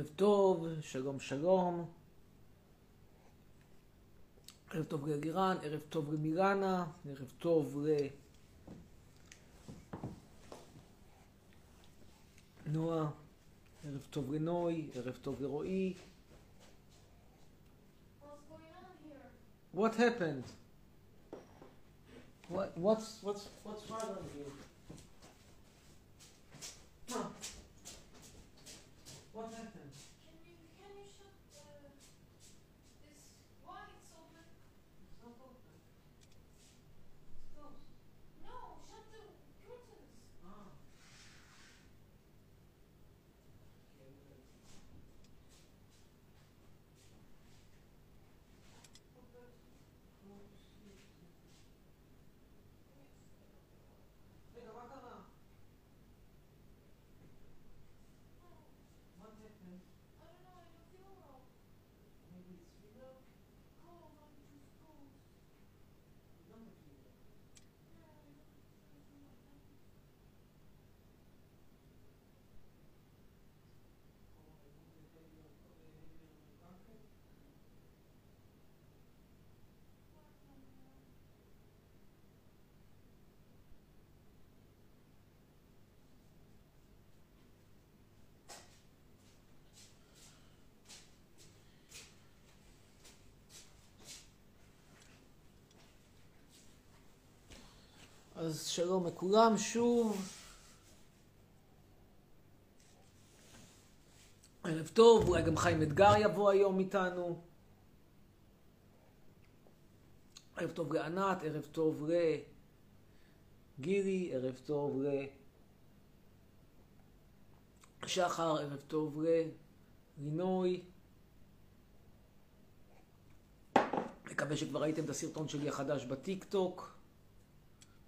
ערב טוב, שלום שלום. ערב טוב לגירן, ערב טוב למירנה, ערב טוב ל... נועה, ערב טוב לנוי, ערב טוב לרועי. What happened? What, what's, what's, what's bothering you? אז שלום לכולם שוב. ערב טוב, אולי גם חיים אתגר יבוא היום איתנו. ערב טוב לענת, ערב טוב לגירי, ערב טוב לשחר, ערב טוב ללינוי. מקווה שכבר ראיתם את הסרטון שלי החדש בטיק טוק.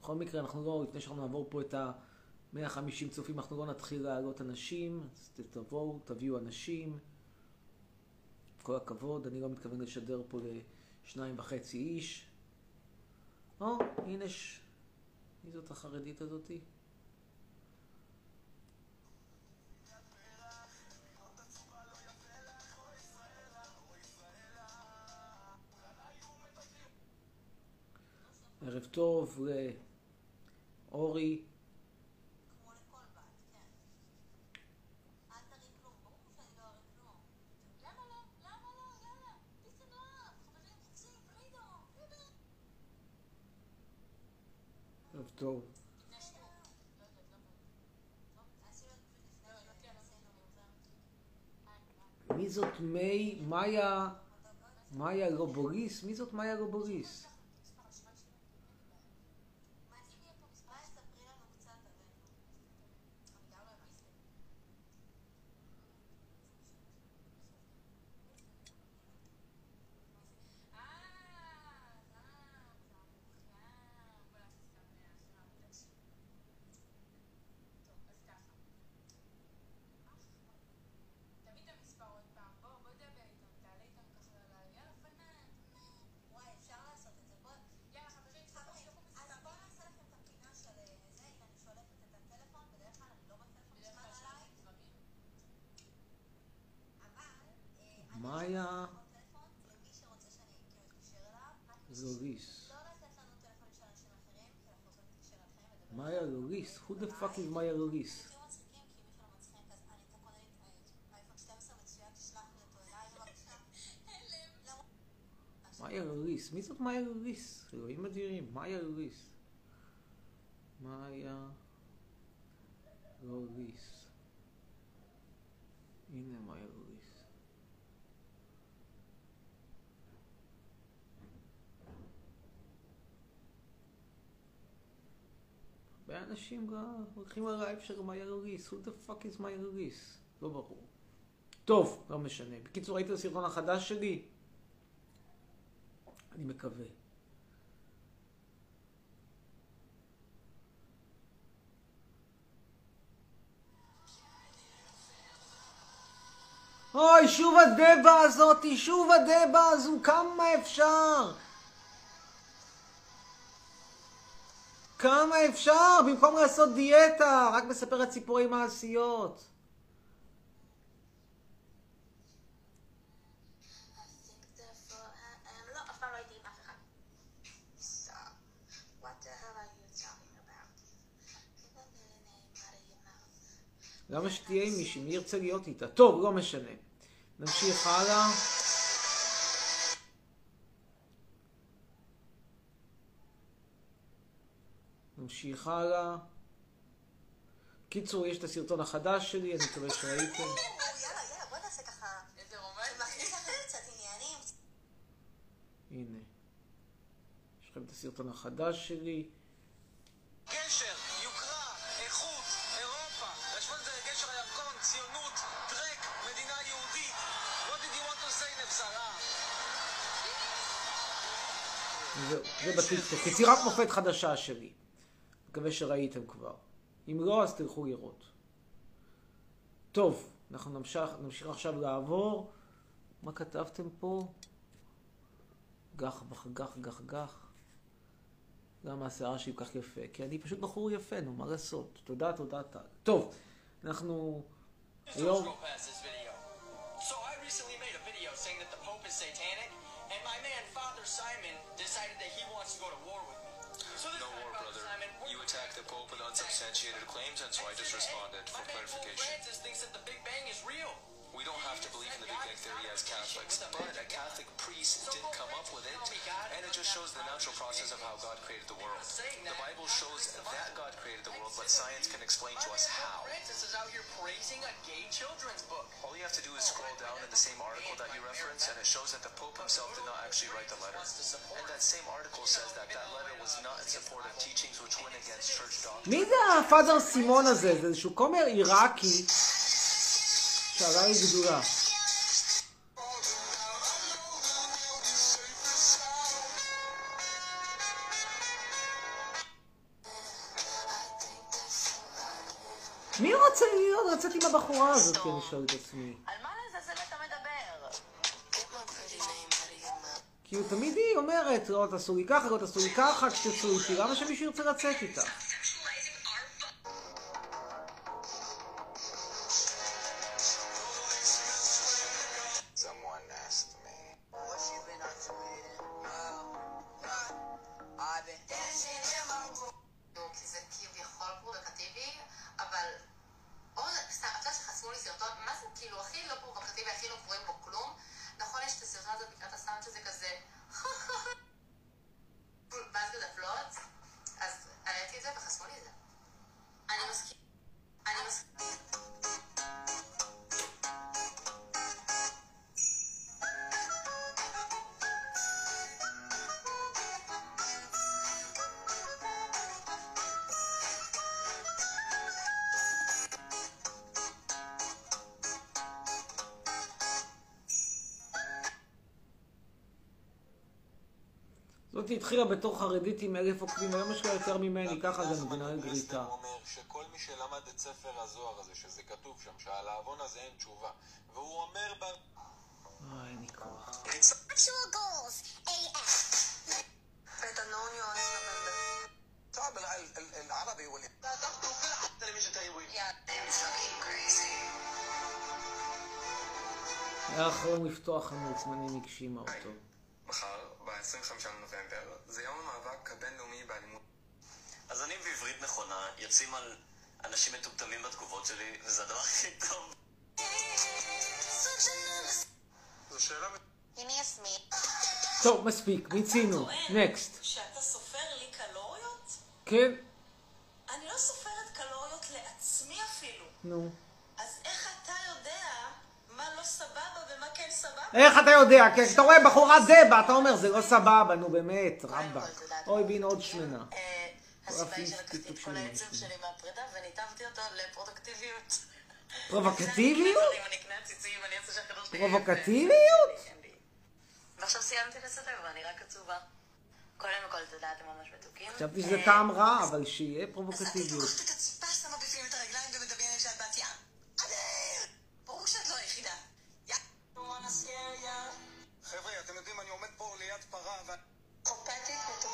בכל מקרה, אנחנו לא, לפני שאנחנו נעבור פה את ה-150 צופים, אנחנו לא נתחיל להעלות אנשים, אז תבואו, תביאו אנשים. כל הכבוד, אני לא מתכוון לשדר פה לשניים וחצי איש. או, הנה ש... מי זאת החרדית הזאתי? ערב טוב. מיוזר. מי זאת מי, מאיה, מאיה לובוריס? מי זאת מאיה לובוריס? מה תהיה פה מספר? מה ספרי לנו קצת עלינו? עמידר לא הבנתי. אה, זעם, זעם מוחלט. בוא נעשה סתם השלב. טוב, אז ככה. תביא את המספר עוד פעם, בוא, בוא דבר איתם, תעלה איתם ככה ללילה, יאללה פנן, וואי, אפשר לעשות את זה, בוא, יאללה חברים, חברים, אז בואו נעשה לכם את הפינה של אה, זה, הנה אני שולפת את הטלפון, בדרך כלל אני לא בטלפון נשמע עליי, אבל, אה, אני מאיה אשלח טלפון למי שרוצה שאני כאילו אתקשר אליו, לוריס. לא לתת לנו טלפונים של אנשים אחרים, כי אנחנו רוצים להתקשר אליכם ולדבר מאיה לוריס? Who the fuck is מאיה לוריס? תהיו מצחיקים, כי מי שלא מצחיק, אז אני אתה קונה לי אה, אייפון 12 מצוין, תשלח לי אותו אליי בבקשה. הלם. מאיה לוריס. מי זאת מאיה לוריס? אלוהים אדירים. מאיה לוריס. מאיה לוריס. הנה מאיה לוריס. הרבה אנשים הולכים ללייב של מאיה לוריס. Who the fuck is מאיה לוריס? לא ברור. טוב, לא משנה. בקיצור, ראית את הסרטון החדש שלי? אני מקווה. אוי, שוב הדבה הזאתי, שוב הדבה הזו, כמה אפשר? כמה אפשר? במקום לעשות דיאטה, רק מספר את סיפורי מעשיות. לא למה שתהיה עם מישהי? מי ירצה להיות איתה? טוב, לא משנה. נמשיך הלאה. נמשיך הלאה. קיצור, יש את הסרטון החדש שלי, אני מקווה שראיתם. הנה. יש לכם את הסרטון החדש שלי. גשר, יוקרה, איכות, אירופה, להשוות את זה לגשר הירקון, ציונות, טרק, מדינה יהודית. What did you want to say, נבשרה? זהו, זה בטיקטוק. יצירת מופת חדשה שלי. מקווה שראיתם כבר. אם לא, אז תלכו לראות. טוב, אנחנו נמשיך, נמשיך עכשיו לעבור. מה כתבתם פה? גח, בח, גח, גח, גח. למה השיער שלי כל כך יפה? כי אני פשוט בחור יפה, נו, מה לעשות? תודה, תודה, טל. טוב, אנחנו... היום... go past this video. So I recently made a video saying that the Pope is satanic, and my man Father Simon decided that he wants to go to war with me. The Pope with unsubstantiated claims, and so I just responded for clarification. Francis thinks that the Big Bang is real. We don't have to believe in the Big Bang Theory as Catholics, but a Catholic priest did come up with it, and it just shows the natural process of how God created the world. The Bible shows that God created the world, but science can explain to My us man Pope how. Francis is out here praising a gay children's book. All you have to do is scroll down in the same article that you reference, and it shows that the Pope himself did not actually write the letter. And that same article says that that letter was not in support of teachings which went against church doctrine. מי זה הפאדר סימון הזה? זה איזשהו כומר עיראקי שעלה לי גדולה. מי רוצה להיות, לצאת עם הבחורה הזאת? אני שואל את עצמי. כי הוא תמיד היא אומרת, לא תעשו לי ככה, לא תעשו לי ככה, כשתצאו איתי, למה שמישהו ירצה לצאת איתה? היא התחילה בתור חרדית עם אלף עוקבים, היום יש לה יותר ממני, ככה זה מבינה על גריטה. אומר שכל מי שלמד את ספר הזוהר הזה, שזה כתוב שם, שעל העוון הזה אין תשובה, והוא אומר ב... אה, אין לי כוח. היה אחרון לפתוח חנות, זמנים הגשימה אותו. יוצאים על אנשים מטומטמים בתגובות שלי, וזה הדבר הכי טוב. זו שאלה... הנה יסמין. טוב, מספיק, מיצינו. נקסט. שאתה סופר לי קלוריות? כן? אני לא סופרת קלוריות לעצמי אפילו. נו. אז איך אתה יודע מה לא סבבה ומה כן סבבה? איך אתה יודע? כי כשאתה רואה בחורה זבה, אתה אומר, זה לא סבבה, נו באמת, רבאק. אוי, והנה עוד שמנה. הסיבה היא שלקחתי את כל משהו. שלי מהפרידה וניתבתי אותו לפרודקטיביות. פרובוקטיביות? אם אני אקנה עציצים, אני אעשה שהחדר שלי... פרובוקטיביות? ועכשיו סיימתי לסדר ואני רק עצובה. קודם כל, תודה, אתם ממש מתוקים. חשבתי שזה אה, טעם רע, אבל שיהיה אז את פרובוקטיביות. לוקחת את הציפה, שמה בפנים את הרגליים ומדמיינת שאת בת ים. אדיר! ברור שאת לא היחידה. יא... חבר'ה, אתם יודעים, אני עומד פה ליד פרה ו... כלבה.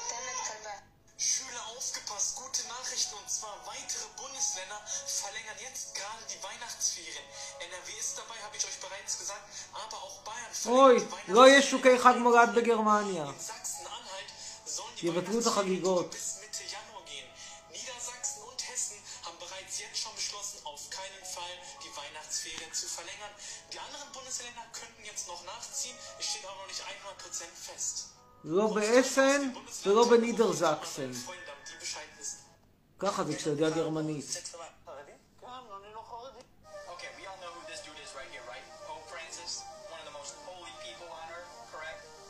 Schüler aufgepasst, gute Nachrichten und zwar weitere Bundesländer verlängern jetzt gerade die Weihnachtsferien. NRW ist dabei, habe ich euch bereits gesagt, aber auch Bayern אוי, verlängert die לא יהיה שוקי חג Weihnachtsferien. מולד בגרמניה. In Sachsen-Anhalt sollen die יבטלו את Weihnachtsferien החגיגות. bis Mitte Januar gehen. Niedersachsen und Hessen haben bereits jetzt schon beschlossen, auf keinen Fall die Weihnachtsferien zu verlängern. Die anderen Bundesländer könnten jetzt noch nachziehen. Es steht auch noch nicht 100% fest. לא באסן ולא בנידרזקסן. ככה זה כשאתה יודע גרמנית.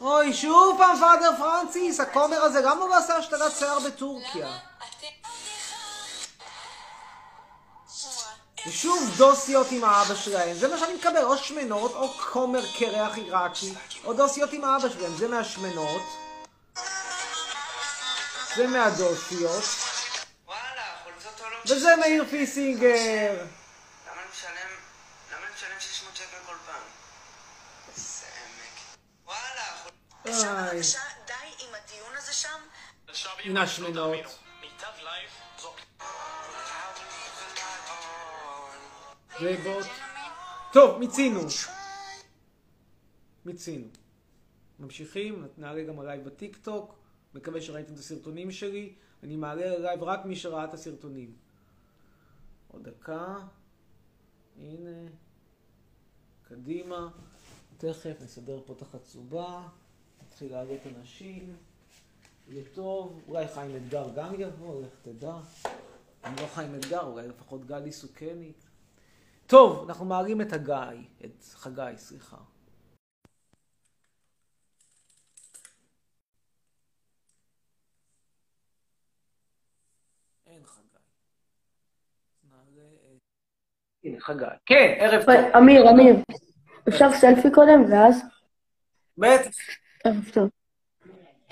אוי, שוב פעם פאדר פרנסיס, הכומר הזה, למה הוא עשה השתלת שיער בטורקיה? ושוב דוסיות עם האבא שלהם, זה מה שאני מקבל, או שמנות, או כומר קרח עיראקי, או דוסיות עם האבא שלהם, זה מהשמנות, זה מהדוסיות. וזה מאיר פיסינגר. למה אני ובוט. טוב, מיצינו. מיצינו. ממשיכים, נעלה גם הלייב בטיקטוק. מקווה שראיתם את הסרטונים שלי. אני מעלה ללייב רק מי שראה את הסרטונים. עוד דקה. הנה. קדימה. תכף נסדר פה את החצובה. נתחיל להעלות אנשים. יהיה טוב. אולי חיים אתגר גם יבוא, לך תדע. אם לא חיים אתגר, אולי לפחות גלי סוכנית. טוב, אנחנו מעלים את הגיא, את חגי, סליחה. אין חגי. נעלה את... הנה, חגי. כן, ערב טוב. אמיר, אמיר, אפשר סלפי קודם ואז? בטח. ערב טוב.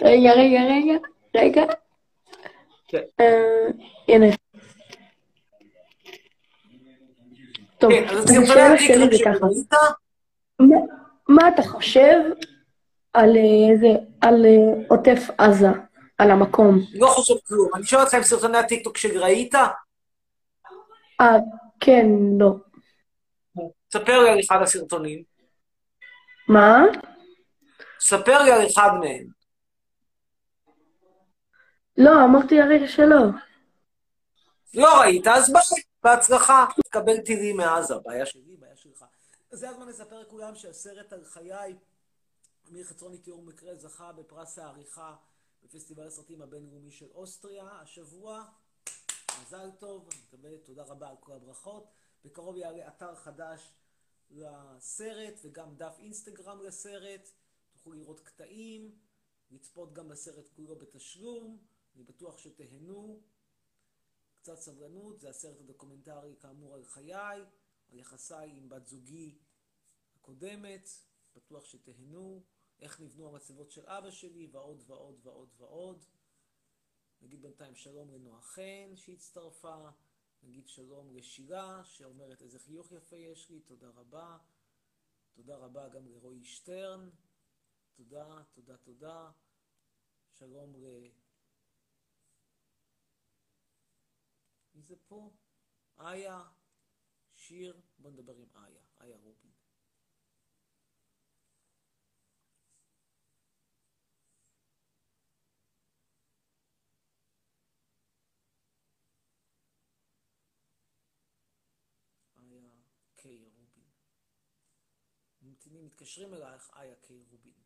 רגע, רגע, רגע, רגע. כן. אה, הנה. טוב, כן, אז סרטוני השאלה הטיקטוק זה ככה. מה- אתה חושב על אה, זה, על אה, עוטף עזה, על המקום? לא חושב כלום. אני שואל אותך אם סרטוני הטיקטוק שראית, אה, כן, לא. ספר לי על אחד הסרטונים. מה? ספר לי על אחד מהם. לא, אמרתי הרגע שלא. לא ראית, אז ביי, בהצלחה. תקבל טילים מעזה, בעיה שלי, בעיה שלך. זה הזמן לספר לכולם שהסרט על חיי, אמיר חצרוני תיאור מקרה, זכה בפרס העריכה בפסטיבל הסרטים הבינלאומי של אוסטריה השבוע. מזל טוב, אני מקבל תודה רבה על כל הברכות. בקרוב יעלה אתר חדש לסרט וגם דף אינסטגרם לסרט. תוכלו לראות קטעים, לצפות גם בסרט כולו בתשלום. אני בטוח שתהנו. קצת סבלנות, זה הסרט הדוקומנטרי כאמור על חיי, על יחסיי עם בת זוגי הקודמת, בטוח שתהנו, איך נבנו המצבות של אבא שלי, ועוד ועוד ועוד ועוד. נגיד בינתיים שלום לנועה חן שהצטרפה, נגיד שלום לשילה שאומרת איזה חיוך יפה יש לי, תודה רבה. תודה רבה גם לרועי שטרן, תודה, תודה, תודה. שלום ל... מי זה פה? איה, שיר, בוא נדבר עם איה, איה רובין. איה רובין. ממתינים, מתקשרים אלייך, איה קיי רובין.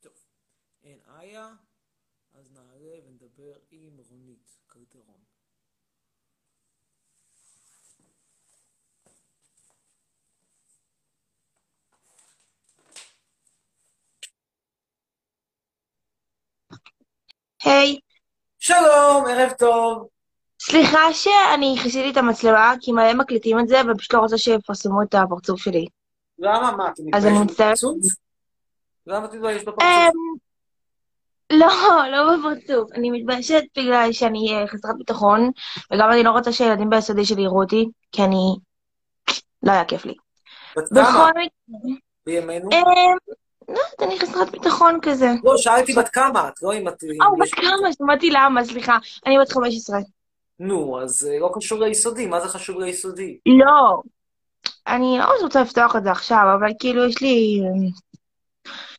טוב, אין איה. אז נעלה ונדבר עם רונית קלטרון. היי, שלום, ערב טוב. סליחה שאני כיסיתי את המצלמה, כי מלא מקליטים את זה, ופשוט לא רוצה שיפרסמו את הפרצוף שלי. למה? מה, אתה אז אני מתבייש מצטערת. בפרצוף? למה תתבייש בפרצוף? לא, לא בפרצוף. אני מתביישת בגלל שאני אה, חסרת ביטחון, וגם אני לא רוצה שהילדים ביסודי שלי יראו אותי, כי אני... לא היה כיף לי. בכל מקרה, בימינו? אמ, לא יודעת, אני חסרת ביטחון כזה. לא, שאלתי בת כמה את, לא אם את... אה, אם בת כמה? שמעתי למה, סליחה. אני בת 15. נו, אז אה, לא קשור ליסודי, מה זה חשוב ליסודי? לא. אני לא רוצה לפתוח את זה עכשיו, אבל כאילו יש לי...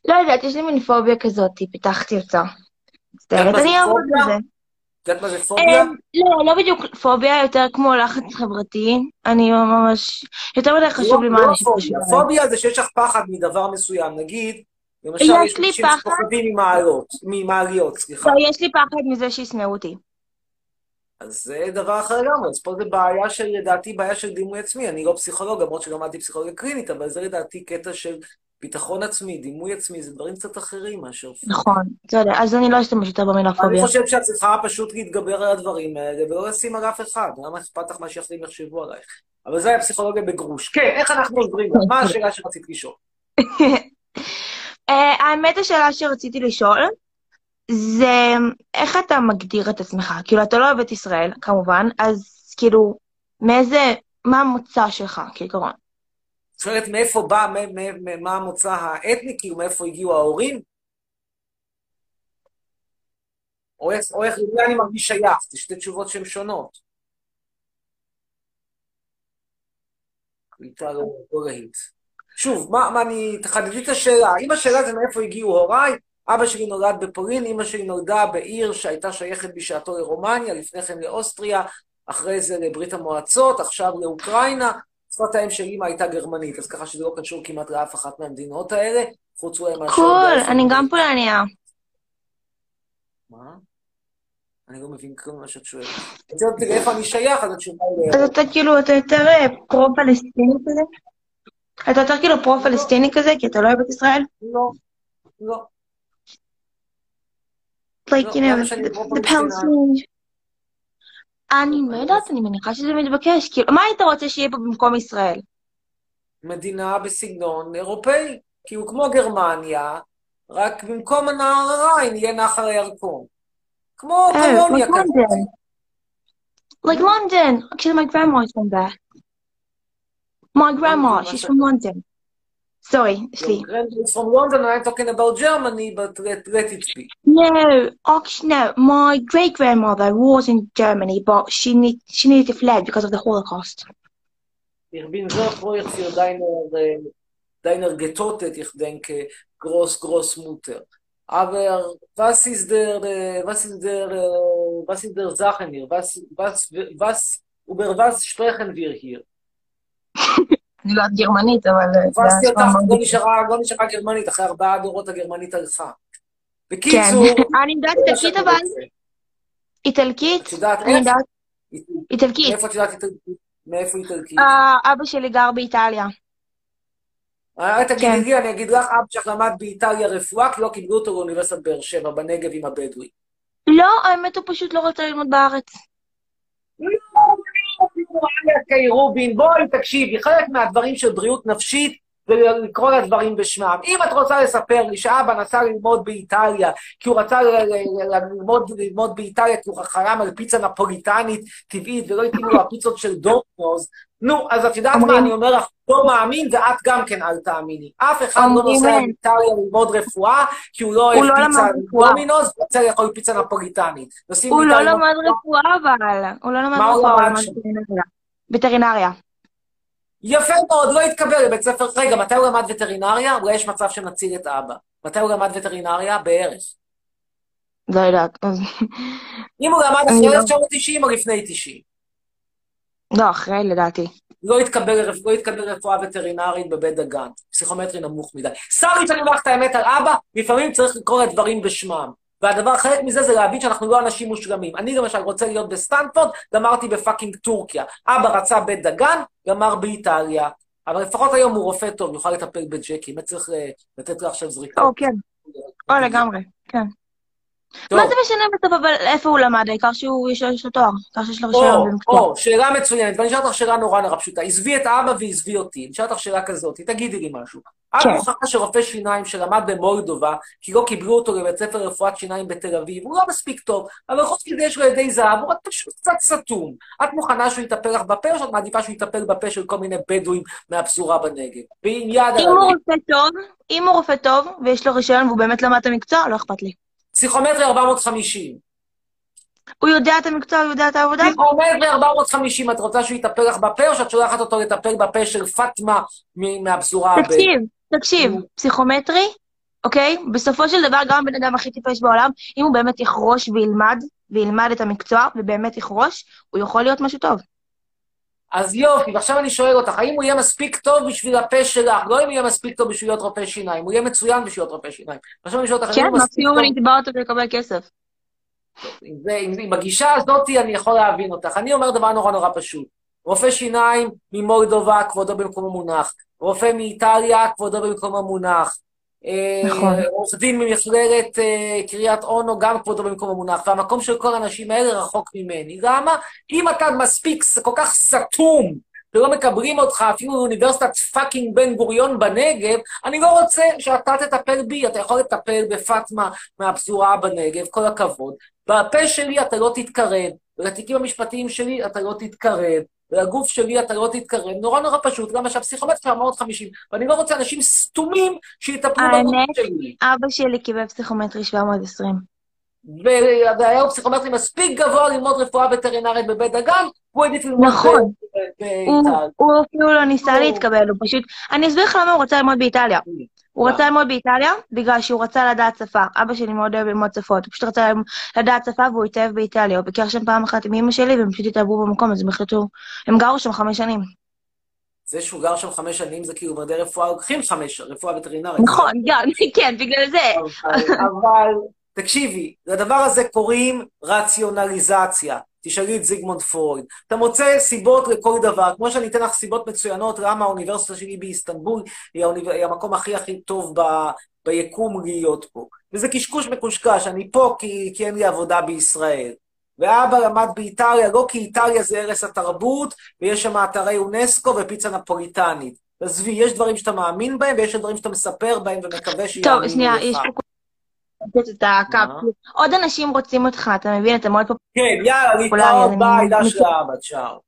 לא יודעת, יש לי מין פוביה כזאת, פיתחתי אותה. מצטערת, אני אעבוד פוביה? על זה. את יודעת מה זה פוביה? אמ, לא, לא בדיוק פוביה, יותר כמו לחץ חברתי. אני ממש... יותר מדי חשוב לי מה לא אנשים פוביה. חושבים. פוביה זה שיש לך פחד מדבר מסוים. נגיד, למשל, יש אנשים. שפוחדים ממעליות, סליחה. לא, יש לי פחד מזה שישנאו אותי. אז זה דבר אחר לגמרי, אז פה זה בעיה של, לדעתי, בעיה של דימוי עצמי. אני לא פסיכולוג, למרות שלמדתי פסיכולוגיה קלינית, אבל זה לדעתי קטע של ביטחון עצמי, דימוי עצמי, זה דברים קצת אחרים מאשר. נכון, בסדר, אז אני לא אשתמש יותר במילה אני פוביה. חושב שאת צריכה פשוט להתגבר על הדברים האלה ולא לשים על אף אחד. למה אכפת לך מה שאחרים יחשבו עלייך? אבל זה היה פסיכולוגיה בגרוש. כן, איך אנחנו עוזרים לה? מה השאלה שרצית לשאול? אה, האמת השאלה שרציתי לשאול, זה איך אתה מגדיר את עצמך? כאילו, אתה לא אוהב את ישראל, כמובן, אז כאילו, מאיזה, מה המוצא שלך, כעיקרון? את שואלת מאיפה בא, מה המוצא האתני, כאילו מאיפה הגיעו ההורים? או איך, או איך למי אני מרגיש שייך? זה שתי תשובות שהן שונות. קליטה לא לא להיט. שוב, מה, מה אני, תחדדי את השאלה. אם השאלה זה מאיפה הגיעו הוריי, אבא שלי נולד בפולין, אמא שלי נולדה בעיר שהייתה שייכת בשעתו לרומניה, לפני כן לאוסטריה, אחרי זה לברית המועצות, עכשיו לאוקראינה. שפת האם של אמא הייתה גרמנית, אז ככה שזה לא קשור כמעט לאף אחת מהמדינות האלה, חוץ אולי מאשר... קול, אני גם פולניה. מה? אני לא מבין כלום מה שאת שואלת. את אותי לאיפה אני שייך, אז התשובה היא... אז אתה כאילו, אתה יותר אה, פרו-פלסטיני כזה? אתה יותר כאילו פרו-פלסטיני כזה, כי אתה לא אוהב את ישראל? לא, לא. Like, לא, you know, למה שאני the, פרו-פלסטינאי? the Palestinians. אני לא יודעת, אני מניחה שזה מתבקש. כאילו, מה היית רוצה שיהיה פה במקום ישראל? מדינה בסגנון אירופאי, כאילו כמו גרמניה, רק במקום הנהר הריין יהיה נחל הירקון. כמו אה, קולוניה like כזאת. London. Like London. Actually, my grandma is from there. My grandma, מה she's ש- from London. Sorry, Your grandma is from London, I'm talking about Germany, but let, let it be. No, actually, no. My great grandmother was in Germany, but she need she needed to fled because of the Holocaust. Ich bin sehr froh, für deine, äh, deiner getötet, ich denke, Groß, Großmutter. Aber was ist der, äh, was ist der, äh, was ist der Sache hier? Was, was, was, über was sprechen wir hier? אני לא יודעת גרמנית, אבל... אה, תפסתי אותך, לא. נשארה, לא נשארה גרמנית, אחרי ארבעה דורות הגרמנית הלכה. כן. בקיצור, אני יודעת איטלקית אבל, רוצה. איטלקית, את יודעת אני איך? איטלקית. מאיפה את יודעת איטלקית? מאיפה איטלקית? אה, אבא שלי גר באיטליה. אה, כן. תגידי לי, אני אגיד לך, אבא שלך למד באיטליה רפואה, כי לא קיבלו אותו לאוניברסיטת באר שבע, בנגב עם הבדואים. לא, האמת הוא פשוט לא רצה ללמוד בארץ. קיי רובין, בואי תקשיבי, חלק מהדברים של בריאות נפשית זה לקרוא לדברים בשמם. אם את רוצה לספר לי שאבא נסע ללמוד באיטליה, כי הוא רצה ללמוד, ללמוד באיטליה כי הוא חלם על פיצה נפוליטנית טבעית ולא התאימו לו הפיצות של דורטנוז, נו, אז את יודעת מה, אני אומר לך, לא מאמין ואת גם כן אל תאמיני. אף אחד לא נוסע לאיטליה ללמוד רפואה, כי הוא לא אוהב הוא לא פיצה. דומינוס, ורוצה לאכול פיצה נפוליטנית. הוא לא למד רפואה אבל. הוא לא למד הוא רפואה, הוא? וטרינריה. יפה מאוד, לא התקבל לבית ספר. רגע, מתי הוא למד וטרינריה? אולי יש מצב שנציל את אבא. מתי הוא למד וטרינריה? בערך. לא יודעת. אם הוא למד אחרי לא- 1990 או לפני 90. לא, אחרי לדעתי. לא התקבל, לא התקבל רפואה וטרינרית בבית דגן. פסיכומטרי נמוך מדי. Sorry שאני אומר לך את האמת על אבא, לפעמים צריך לקרוא לדברים בשמם. והדבר, חלק מזה זה להבין שאנחנו לא אנשים מושלמים. אני למשל רוצה להיות בסטנפורד, גמרתי ב fucking טורקיה. אבא רצה בית דגן, גמר באיטליה. אבל לפחות היום הוא רופא טוב, יוכל לטפל בג'קי. באמת צריך אה, לתת לו עכשיו זריקה. או, כן. או, לגמרי. כן. טוב. מה זה משנה בסוף אבל איפה הוא למד? העיקר שהוא, יש לו- תואר. העיקר שיש לו רישיון במקצוע. או, שאלה מצוינת, ואני אשאל אותך שאלה נורא נורא פשוטה. עזבי את אבא ועזבי אותי. אני אשאל אותך שאלה כזאת, תגידי לי משהו. את כן. מוכנה שרופא שיניים שלמד במולדובה, כי לא קיבלו אותו לבית ספר לרפואת שיניים בתל אביב, הוא לא מספיק טוב, אבל חוץ מזה יש לו ידי זהב, הוא רק פשוט קצת סתום. את מוכנה שהוא יטפל לך בפה, או שאת מעדיפה שהוא יטפל בפה של כל מיני בדואים מהפזורה בנגב? ועם יד על אם הוא. רופא טוב, אם הוא רופא טוב, ויש לו רישיון והוא באמת למד את המקצוע, לא אכפת לי. פסיכומטרי 450. הוא יודע את המקצוע, הוא יודע את העבודה? פסיכומטרי 450, את רוצה שהוא יטפל לך בפה, או שאת שולחת אותו לטפל בפה של פאטמה מ- מהפזורה? ב- תקשיב, תקשיב, פסיכומטרי, אוקיי? בסופו של דבר, גם הבן אדם הכי טיפש בעולם, אם הוא באמת יחרוש וילמד, וילמד את המקצוע ובאמת יכרוש, הוא יכול להיות משהו טוב. אז יופי, ועכשיו אני שואל אותך, האם הוא יהיה מספיק טוב בשביל הפה שלך? לא אם הוא יהיה מספיק טוב בשביל להיות רופא שיניים, הוא יהיה מצוין בשביל להיות רופא שיניים. עכשיו אני שואל אותך, כן, מקסימום טוב... נתבע אותו ויקבל כסף. עם, זה, עם, עם הגישה הזאת אני יכול להבין אותך. אני אומר דבר נורא נורא פשוט. רופא שיניים ממולדובה, כבודו במקומו מונח. רופא מאיטליה, כבודו במקומו מונח. אה, נכון. עורך דין ממכללת אה, קריית אונו, גם כבודו במקומו מונח. והמקום של כל האנשים האלה רחוק ממני. למה? אם אתה מספיק, כל כך סתום, ולא מקבלים אותך אפילו באוניברסיטת fucking בן גוריון בנגב, אני לא רוצה שאתה תטפל בי, אתה יכול לטפל בפאטמה מהפזורה בנגב, כל הכבוד. בפה שלי אתה לא תתקרב, ולתיקים המשפטיים שלי אתה לא תתקרב, ולגוף שלי אתה לא תתקרב. נורא נורא פשוט, גם עכשיו פסיכומטר 750, ואני לא רוצה אנשים סתומים שיטפלו בגוף האמת, שלי. אבא שלי קיבל פסיכומטרי 720. והיה לו פסיכומטרי מספיק גבוה ללמוד רפואה וטרינרית בבית דגן, הוא העדיף ללמוד נכון. הוא- אפילו לא ניסה להתקבל, הוא פשוט... אני אסביר לך למה הוא רצה ללמוד באיטליה. הוא רצה ללמוד באיטליה בגלל שהוא רצה לדעת שפה. אבא שלי מאוד אוהב ללמוד שפות, הוא פשוט רצה לדעת שפה והוא התאהב באיטליה. הוא ביקר שם פעם אחת עם אמא שלי והם פשוט התאהבו במקום, אז הם החליטו... הם גרו שם חמש שנים. זה שהוא גר שם חמש שנים זה כאילו מדעי רפואה לוקחים חמש, רפואה וטרינרית. נכון, גם, כן, בגלל זה. אבל תקשיבי, לדבר הזה קוראים רציונליזציה. תשאלי את זיגמונד פרויד. אתה מוצא סיבות לכל דבר, כמו שאני אתן לך סיבות מצוינות למה האוניברסיטה שלי באיסטנבול היא, האוניב... היא המקום הכי הכי טוב ב... ביקום להיות פה. וזה קשקוש מקושקש, אני פה כי, כי אין לי עבודה בישראל. ואבא למד באיטליה, לא כי איטליה זה ערש התרבות, ויש שם אתרי אונסקו ופיצה נפוליטנית. עזבי, יש דברים שאתה מאמין בהם, ויש דברים שאתה מספר בהם ומקווה שיאמינו טוב, לך. שנייה, יש פה... את הקו. עוד אנשים רוצים אותך, אתה מבין? אתה מאוד כן, יאללה, פופולרי, להתראות, ביי, דש לאבא, צ'או.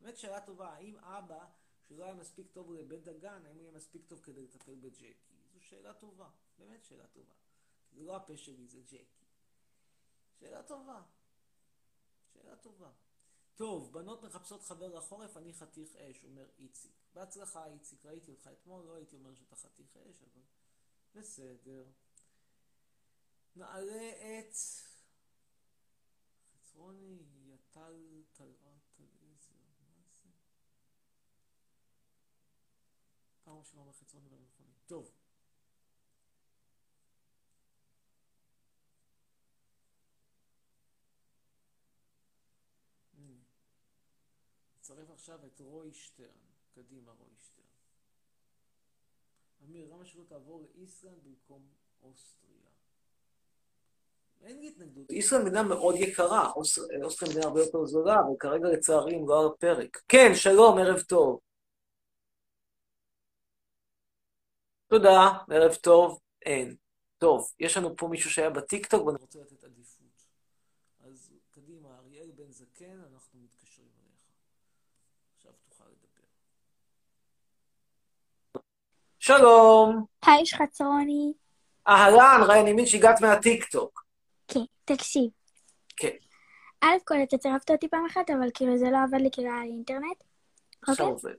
באמת שאלה טובה, האם אבא, שלא היה מספיק טוב לבית דגן, האם הוא יהיה מספיק טוב כדי לטפל בג'קי? זו שאלה טובה, באמת שאלה טובה. זה לא הפה שלי, זה ג'קי. שאלה טובה. שאלה טובה. טוב, בנות מחפשות חבר לחורף, אני חתיך אש, אומר איציק. בהצלחה, איציק, ראיתי אותך אתמול, לא הייתי אומר שאתה חתיך אש, אבל בסדר. נעלה את חצרוני, יטל, טלעת, טלעזר, מה זה? פעם ראשונה אומר חצרוני במכוני. טוב. הנה. נצרף עכשיו את רוי שטרן. קדימה, רוי שטרן. אמיר, למה שלא תעבור לאיסלנד במקום אוסטריה? אין לי התנגדות. איסלנד מדינה מאוד יקרה, אוס- אוסטריה מדינה הרבה יותר זולה, אבל כרגע לצערי הם לא על הפרק. כן, שלום, ערב טוב. תודה, ערב טוב. אין. טוב, יש לנו פה מישהו שהיה בטיקטוק ואני רוצה לתת עדיפות. אז קדימה, אריאל בן זקן, אנחנו מתקשרים אליך. עכשיו תוכל לדבר. שלום. היי, יש חצרוני. אהלן, ריין, אני מבין שהגעת מהטיקטוק. כן, תקשיב. כן. א' כל אתה צירפת אותי פעם אחת, אבל כאילו זה לא עבד לי כאילו היה לי אינטרנט. עכשיו אוקיי? עובד.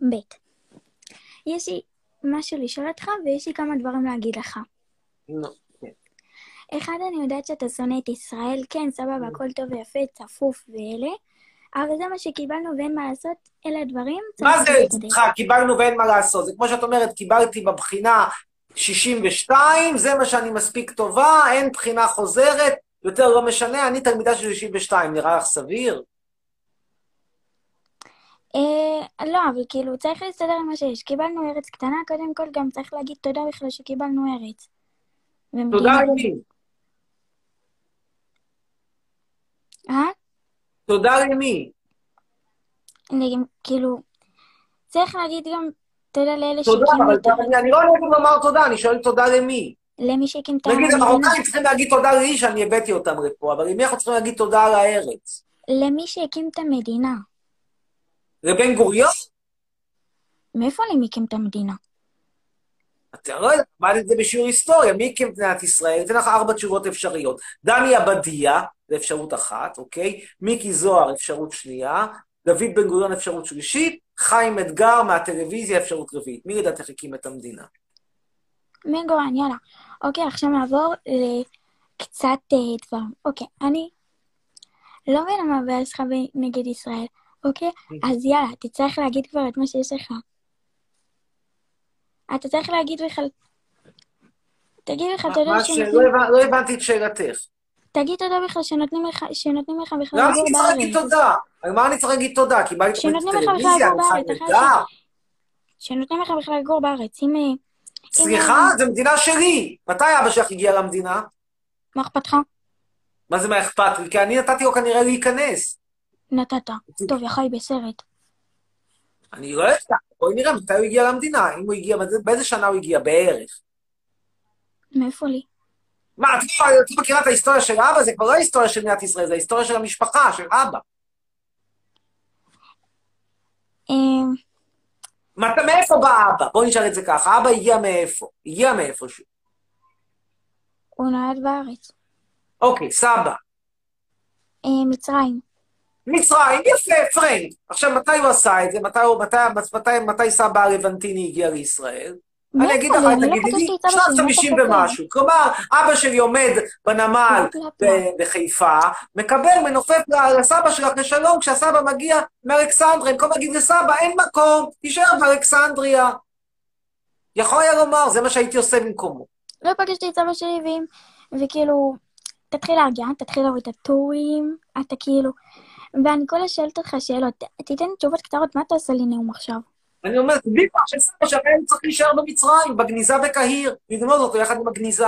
ב' יש לי משהו לשאול אותך ויש לי כמה דברים להגיד לך. נו, כן. אחד, אני יודעת שאתה שונא את ישראל, כן, סבבה, הכל טוב ויפה, צפוף ואלה, אבל זה מה שקיבלנו ואין מה לעשות, אלה הדברים. מה זה. אצלך, קיבלנו ואין מה לעשות? זה כמו שאת אומרת, קיבלתי בבחינה 62, זה מה שאני מספיק טובה, אין בחינה חוזרת, יותר לא משנה, אני תלמידה של 62, נראה לך סביר? אה, לא, אבל כאילו, צריך להסתדר עם מה שיש. קיבלנו ארץ קטנה, קודם כל גם צריך להגיד תודה בכלל שקיבלנו ארץ. תודה למי? אה? תודה למי? אני גם, כאילו, צריך להגיד גם תודה לאלה תודה, שהקימו אבל את... אני- אני לא נגד לומר תודה, אני שואל תודה למי. למי שהקים את נגיד, המדינה. המרוקאים צריכים להגיד תודה לי שאני הבאתי אותם לפה, אבל למי אנחנו צריכים להגיד תודה על הארץ? למי שהקים את המדינה. לבן גוריון? מאיפה למי הקים את המדינה? אתה לא יודע, למד את זה בשיעור היסטוריה, מי הקים את מדינת ישראל? אתן לך ארבע תשובות אפשריות. דני עבדיה, זה אפשרות אחת, אוקיי? מיקי זוהר, אפשרות שנייה. דוד בן גוריון, אפשרות שלישית. חיים אתגר מהטלוויזיה, אפשרות רביעית. מי לדעתך הקים את המדינה? בן גורן, יאללה. אוקיי, עכשיו נעבור לקצת אה, דברים. אוקיי, אני לא מבינה מה הבעיה שלך נגד ישראל, אוקיי? אז יאללה, תצטרך להגיד כבר את מה שיש לך. אתה צריך להגיד בכלל... תגיד בכלל, אתה יודע ש... לא לא הבנתי את שאלתך. תגיד תודה בכלל שנותנים לך, שנותנים לך בכלל למה לגור אני צריך להגיד בארץ. תודה? על מה אני צריך להגיד תודה? קיבלתי תוכנית טלוויזיה, אני בארץ, נהדר. שנותנים לך בכלל לגור בארץ. אם... סליחה, זו מדינה שלי. מתי אבא שלך הגיע למדינה? מה אכפת לך? מה זה מה אכפת לי? כי אני נתתי לו כנראה להיכנס. נתת. טוב, יא חי בסרט. אני לא יודע, בואי נראה מתי הוא הגיע למדינה. אם הוא הגיע, באיזה שנה הוא הגיע בערך. מאיפה לי? מה, את לא את לא מכירה את ההיסטוריה של אבא? זה כבר לא ההיסטוריה של מדינת ישראל, זה ההיסטוריה של המשפחה, של אבא. אמ, מה, מאיפה בא אבא? בואי נשאל את זה ככה. אבא הגיע מאיפה? הגיע מאיפשהו. הוא נולד בארץ. אוקיי, סבא. אה, מצרים. מצרים, יפה, פרנק. עכשיו, מתי הוא עשה את זה? מתי, הוא- מתי, מתי, מתי סבא הלבנטיני הגיע לישראל? אני אגיד לך, לא תגידי לי, מה 50 אתה חושב? ומשהו. כלומר, אבא שלי עומד בנמל ב- בחיפה, מקבל, מנופף לסבא שלך לשלום, כשהסבא מגיע מאלכסנדריה, במקום להגיד לסבא, אין מקום, תישאר באלכסנדריה. יכול היה לומר, זה מה שהייתי עושה במקומו. לא פגשתי את אבא שלי, ואם... וכאילו... תתחיל להרגיע, תתחיל להוריד את הטורים, אתה כאילו... ואני כל הזמן שואלת אותך שאלות, תיתן תשובות קצרות, מה אתה עושה לי נאום עכשיו? אני אומר, תדעי לך שסבא שלך היה צריך להישאר במצרים, בגניזה בקהיר, לגנוז אותו יחד עם הגניזה.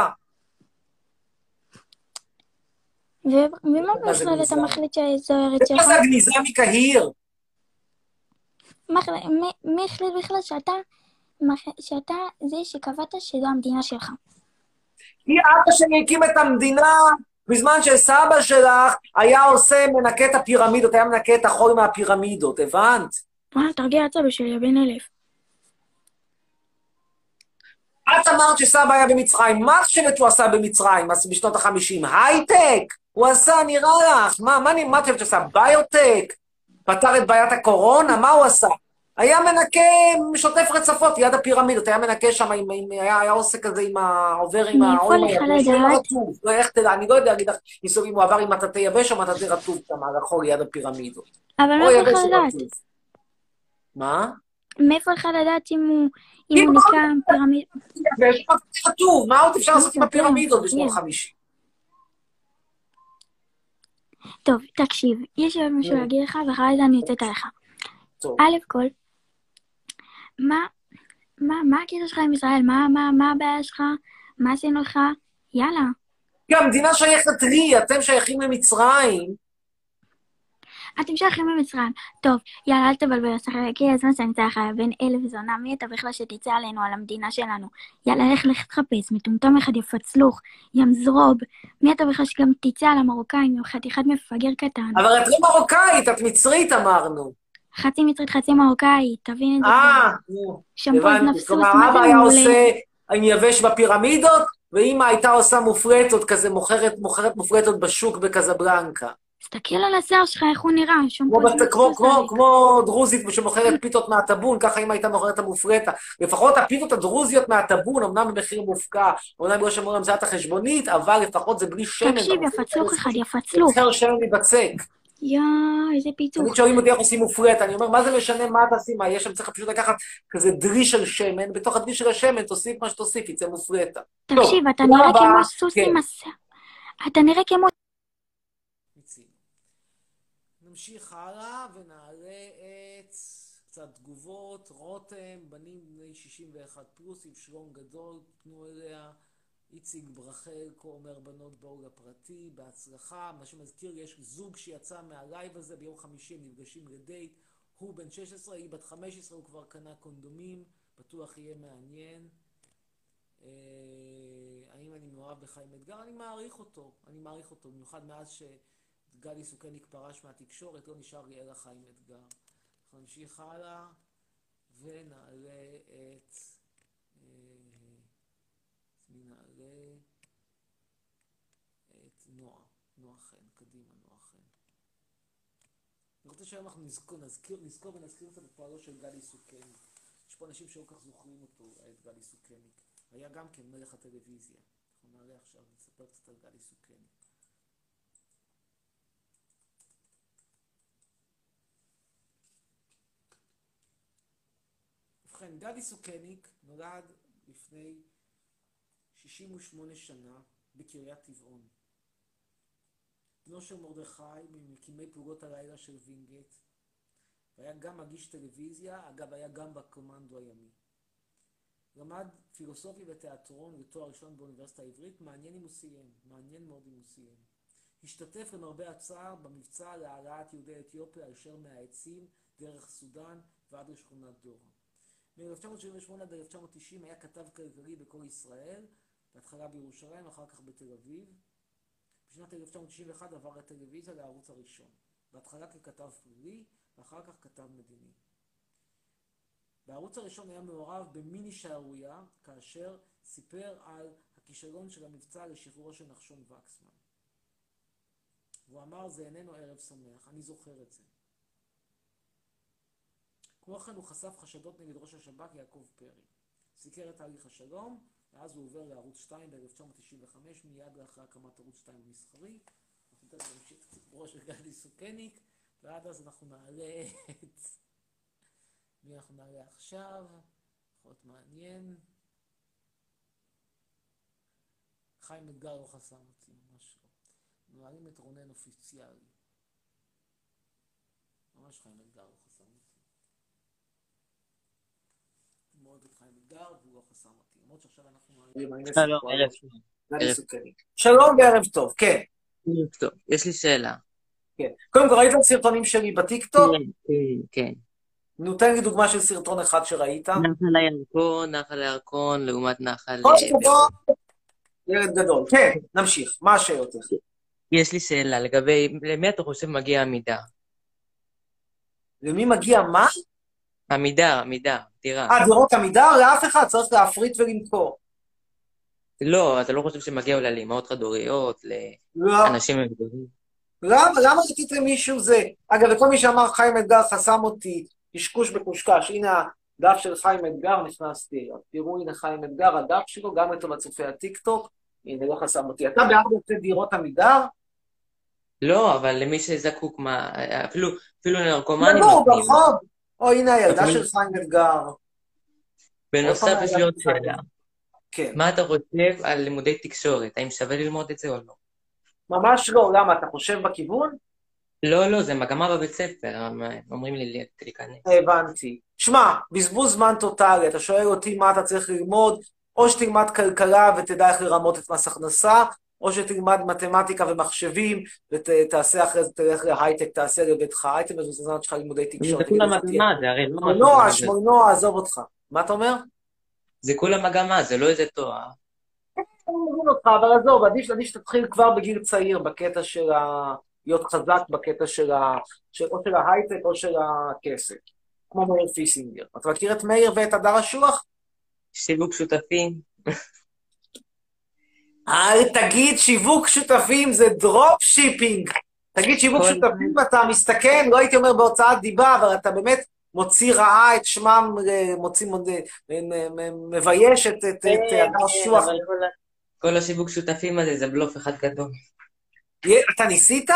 ומה בכלל? אתה מחליט שזו הארץ מה שלך? זה הגניזה מקהיר? מי- החליט בכלל שאתה... שאתה זה שקבעת שזו המדינה שלך? כי אבא שלי הקים את המדינה בזמן שסבא שלך היה עושה, מנקה את הפירמידות, היה מנקה את החול מהפירמידות, הבנת? וואלה, תרגיע את סבא שלי, בן אלף. את אמרת שסבא היה במצרים, מה את חושבת שהוא עשה במצרים בשנות החמישים? הייטק! הוא עשה, נראה לך. מה, מה, מה את חושבת שעשה? ביוטק? פתר את בעיית הקורונה? מה הוא עשה? היה מנקה, שוטף רצפות ליד הפירמידות, היה מנקה שם, עם, עם, היה, היה עושה כזה עם ה... עובר עם לדעת? לא. לא, איך תדע, אני לא יודע להגיד לך אם הוא עבר עם מטאטא יבש או מטאטא רטוב שם על החול ליד הפירמידות. אבל לך או לדעת? מה? מאיפה לך לדעת אם הוא... אם הוא נקרא פירמיד... יבש או מטאטא רטוב, מה עוד אפשר לעשות עם מטאטא, הפירמידות בשנות יש. חמישים? טוב, תקשיב, יש עוד משהו נו. להגיד לך, ואחרי זה אני אצאת. טוב. א' כל, מה, מה, מה הקטע שלך עם ישראל? מה, מה, מה הבעיה שלך? מה עשינו לך? יאללה. כי המדינה שייכת לי, אתם שייכים למצרים. אתם שייכים למצרים. טוב, יאללה, אל תבלבל אותך, הגיע הזמן שאני לך בן אלף זונה, מי אתה בכלל שתצא עלינו, על המדינה שלנו? יאללה, לך, לך תחפש, מטומטם אחד יפצלוך, ים זרוב. מי אתה בכלל שגם תצא על המרוקאים עם חתיכת מפגר קטן? אבל את לא מרוקאית, את מצרית אמרנו. חצי מצרית, חצי מרוקאית, תבין את זה. אה. נו, שמפו הבנתי. נפסוס, כלומר, מה אבא היה? עושה עם יבש בפירמידות, ואמא הייתה עושה מופרטות כזה, מוכרת, מוכרת מופרטות בשוק בקזבלנקה. תסתכל על השיער שלך, איך הוא נראה, כמו, כמו, כמו, עליך. כמו דרוזית שמוכרת פיתות מהטאבון, ככה אמא הייתה מוכרת את המופרטה. לפחות הפיתות הדרוזיות מהטאבון, אמנם במחיר מופקע, אומנם לא שמרו למזלת החשבונית, אבל לפחות זה בלי שמן. תקשיב, אתה יפצלוך אחד, יפצלוך. זכר שמן מבצק. יואו, איזה פיתוח. תמיד שואלים אותי איך עושים מופרטה, אני אומר, מה זה משנה מה תעשי, מה, יש שם, צריך פשוט לקחת כזה דלי של שמן, בתוך הדלי של השמן תוסיף מה שתוסיף, יצא מופרטה. תקשיב, אתה נראה. כמו סוס כן. עם השיער. אתה נראה כמו... נמשיך הלאה ונעלה את קצת תגובות. רותם, בנים בני 61 פלוס עם שלום גדול, פנו אליה. איציק ברחל, כה אומר בנות בואו לפרטי, בהצלחה. מה שמזכיר, יש זוג שיצא מהלייב הזה, ביום חמישי הם נפגשים לדייט. הוא בן 16, היא בת 15, הוא כבר קנה קונדומים, בטוח יהיה מעניין. אה, האם אני מאוהב בחיים אתגר? אני מעריך אותו, אני מעריך אותו, במיוחד מאז שגלי סוכניק פרש מהתקשורת, לא נשאר לי אלא חיים אתגר. אנחנו נמשיך הלאה ונעלה את... אה, מי נעלה? את נועה, נועה חן, קדימה נועה חן. אני רוצה שהיום אנחנו נזכור, נזכיר, נזכור ונזכיר קצת את פועלו של גלי סוכניק. יש פה אנשים שלא כך זוכרים אותו, את גלי סוכניק. היה גם כן מלך הטלוויזיה. אנחנו נעלה עכשיו, נספר קצת על גלי סוכניק. ובכן, גדי סוכניק נולד לפני 68 שנה בקריית טבעון. בנו של מרדכי, ממקימי פלוגות הלילה של וינגייט, והיה גם מגיש טלוויזיה, אגב, היה גם בקומנדו הימי. למד פילוסופיה ותיאטרון ותואר ראשון באוניברסיטה העברית, מעניין אם הוא סיים, מעניין מאוד אם הוא סיים. השתתף למרבה הצער במבצע להעלאת יהודי אתיופיה הישר מהעצים דרך סודאן ועד לשכונת דורה. מ-1978 עד 1990 היה כתב כלכלי בכל ישראל, בהתחלה בירושלים, אחר כך בתל אביב. בשנת 1991 עבר לטלוויזיה לערוץ הראשון, בהתחלה ככתב פלילי ואחר כך כתב מדיני. בערוץ הראשון היה מעורב במיני שערורייה, כאשר סיפר על הכישלון של המבצע לשחרורו של נחשון וקסמן. והוא אמר, זה איננו ערב שמח, אני זוכר את זה. כמו כן הוא חשף חשדות נגד ראש השב"כ יעקב פרי. סיקר את תהליך השלום, ואז הוא עובר לערוץ 2 ב-1995, מיד לאחרי הקמת ערוץ 2 המסחרי. אנחנו תכף נמשיך את סיפורו של גדי סוכניק, ועד אז אנחנו נעלה את... מי אנחנו נעלה עכשיו? יכול מעניין. חיים אתגר לא חסם אותי, ממש לא. נועלים את רונן אופיציאלי. ממש חיים אתגר לא חסם אותי. מאוד את חיים אתגר והוא לא חסם אותי. למרות שעכשיו אנחנו. שלום, וערב טוב, כן. ערב טוב. יש לי שאלה. כן. קודם כל, ראית את הסרטונים שלי בטיקטוק? כן, כן. נו, תן לי דוגמה של סרטון אחד שראית. נחל הירקון, נחל הירקון, לעומת נחל... כל הכבוד, ילד גדול. כן, נמשיך. מה השאלות? יש לי שאלה לגבי, למי אתה חושב מגיע עמידר? למי מגיע מה? עמידר, עמידר, דירה. אה, דירות עמידר? לאף אחד, צריך להפריט ולמכור. לא, אתה לא חושב שמגיע אולי לאמהות חד-הוריות, לא. לאנשים מבוגרים? למה? למה רצית מישהו זה? אגב, לכל מי שאמר חיים אתגר חסם אותי, קשקוש בקושקש, הנה הדף של חיים אתגר, נכנסתי, תראו, הנה חיים אתגר, הדף שלו, גם לטובת צופי הטיקטוק, הנה, לא חסם אותי. אתה בעד לתת דירות עמידר? לא, אבל למי שזקוק, מה, אפילו, אפילו לנרקומנים לא, ברחוב. או, הנה הילדה של חיים אתגר. בנוסף, יש לי עוד שאלה. כן. מה אתה חושב על לימודי תקשורת? האם שווה ללמוד את זה או לא? ממש לא, למה? אתה חושב בכיוון? לא, לא, זה מגמה בבית ספר, אומרים לי להיכנס. הבנתי. שמע, בזבוז זמן טוטאלי, אתה שואל אותי מה אתה צריך ללמוד, או שתלמד כלכלה ותדע איך לרמות את מס הכנסה, או שתלמד מתמטיקה ומחשבים, ותעשה אחרי זה, תלך להייטק, תעשה לביתך, הייטק מבוזזנת שלך לימודי תקשורת. זה כולה מגמה, זה הרי לא... שמנוע, שמנוע, עזוב אותך. מה אתה אומר? זה כולה מגמה, זה לא איזה תואר. אני מבין אותך, אבל עזוב, עדיף עדיף שתתחיל כבר בגיל צעיר בקטע של ה... להיות חזק בקטע של ה... של... או של ההייטק או של הכסף. כמו מאיר פיסינגר. אתה מכיר את מאיר ואת הדר אשוח? שיווק שותפים. אל תגיד שיווק שותפים, זה drop shipping. תגיד שיווק שותפים ואתה מסתכן, לא הייתי אומר בהוצאת דיבה, אבל אתה באמת מוציא רעה את שמם, מוציא, מבייש את הדר אשוח. כל השיווק שותפים הזה זה בלוף אחד גדול. אתה ניסית?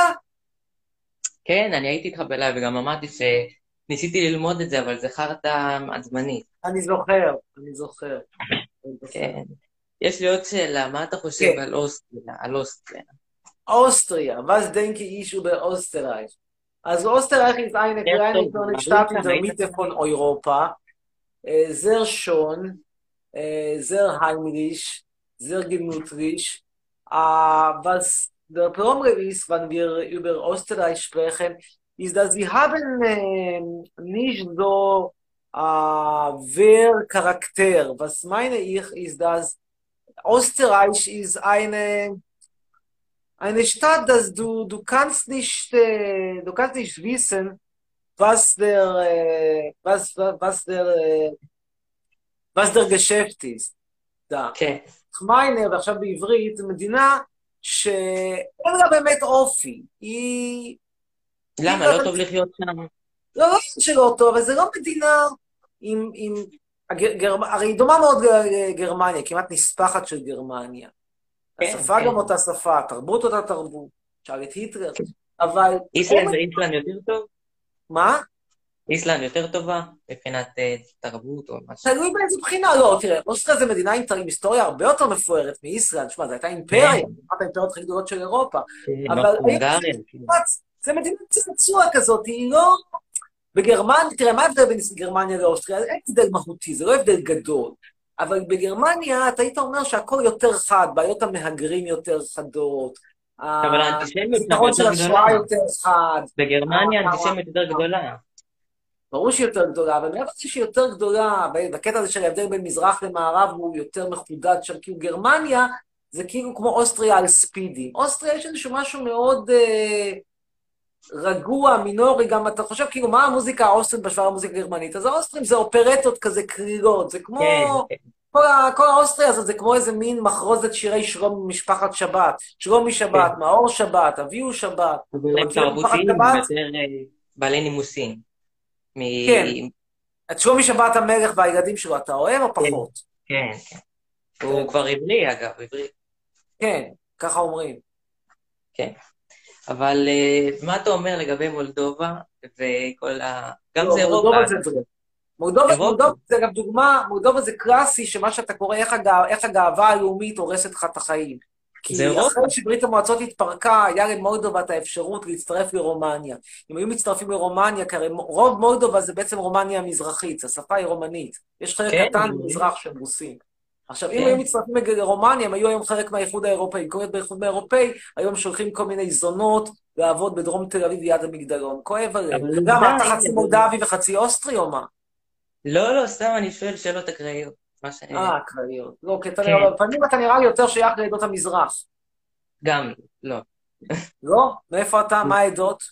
כן, אני הייתי איתך בלייב וגם אמרתי שניסיתי ללמוד את זה, אבל זה חרטא עצבנית. אני זוכר, אני זוכר. כן. יש לי עוד שאלה, מה אתה חושב על אוסטריה? על אוסטריה. Austria, was denke ich über Österreich? Also Österreich ist eine kleine kleine Stadt in der Mitte von Europa, äh, sehr schön, äh, sehr heimlich, sehr gemütlich. Äh, was der Problem ist, wenn wir über Österreich sprechen, ist, dass sie haben äh, nicht so äh, Wehrcharakter. Was meine ich, ist, dass Österreich ist eine eine Stadt, dass du du kannst nicht äh, du kannst nicht wissen, was der äh, was was der äh, was der Geschäft ist. da. כן. Ich meine, ועכשיו בעברית, זו מדינה שאין לה באמת אופי. היא... למה? לא טוב לחיות שם? לא, לא שלא טוב, אבל זה לא מדינה עם... עם... הגר... הרי היא דומה מאוד לגרמניה, כמעט נספחת של גרמניה. השפה גם אותה שפה, התרבות אותה תרבות, שאל את היטלר, אבל... איסלנד זה איסלנד יותר טוב? מה? איסלנד יותר טובה מבחינת אה, תרבות או משהו. תלוי באיזה בחינה, לא, תראה, אוסטריה זה מדינה עם היסטוריה הרבה יותר מפוארת מאיסלנד, שמע, זו הייתה אימפריה, כן. אחת האימפריות הכי גדולות של אירופה. כן, אבל כאילו. זה מדינת צעצוע כזאת, היא לא... בגרמניה, תראה, מה ההבדל בין גרמניה לאוסטריה? אין הבדל מהותי, זה לא הבדל גדול. אבל בגרמניה, אתה היית אומר שהכל יותר חד, בעיות המהגרים יותר חדות. אבל האנטישמיות יותר השואה גדולה. יותר חד. בגרמניה אה, האנטישמיות יותר גדולה. ברור שהיא יותר גדולה, אבל מעבר לזה שהיא יותר גדולה, בקטע הזה של ההבדל בין מזרח למערב הוא יותר מחודד שם, כאילו גרמניה זה כאילו כמו אוסטריה על ספידים. אוסטריה יש איזשהו משהו מאוד אה, רגוע, מינורי, גם אתה חושב כאילו מה המוזיקה האוסטרית בהשוואה למוזיקה הגרמנית? אז האוסטרים זה אופרטות כזה קרירות, זה כמו... כן, כן. כל, ה, כל האוסטריה הזאת זה כמו איזה מין מחרוזת שירי שלום ממשפחת שבת. שלומי שבת, מאור שבת, אביהו שבת. הם משפחת תרבותיים שבת? ויותר אה, בעלי נימוסים. מ- כן. את שלומי שבת המלך והילדים שלו אתה אוהב או פחות? כן, כן. הוא כבר עברי, אגב, עברי. כן, ככה אומרים. כן. אבל אה, מה אתה אומר לגבי מולדובה וכל ה... גם לא, זה אירופה. מולדובה זה. מולדובה. מולדובה זה גם דוגמה, מולדובה זה קלאסי, שמה שאתה קורא, איך, הגא, איך הגאווה הלאומית הורסת לך את החיים. כי. אחרי שברית המועצות התפרקה, היה למולדובה את האפשרות להצטרף לרומניה. אם היו מצטרפים לרומניה, כי הרי רוב מולדובה זה בעצם רומניה המזרחית, השפה היא רומנית. יש חלק כן, קטן במזרח שהם רוסים. עכשיו, אם כן. היו מצטרפים לרומניה, הם היו היום חלק מהאיחוד האירופאי. להיות באיחוד האירופאי, היום שולחים כל מיני זונות לעבוד בדרום תל אביב ליד המגדלון. כואב. אבל וגם, עובדה, אתה חצי מולדבי וחצי אוסטרי או מה? לא, לא, סתם אני שואל שאלות אקראיות. אה, אקראיות. לא, כי אתה כן. נראה, לפעמים אתה נראה לי יותר שייך לעדות המזרח. גם, לא. לא? מאיפה אתה? מה העדות?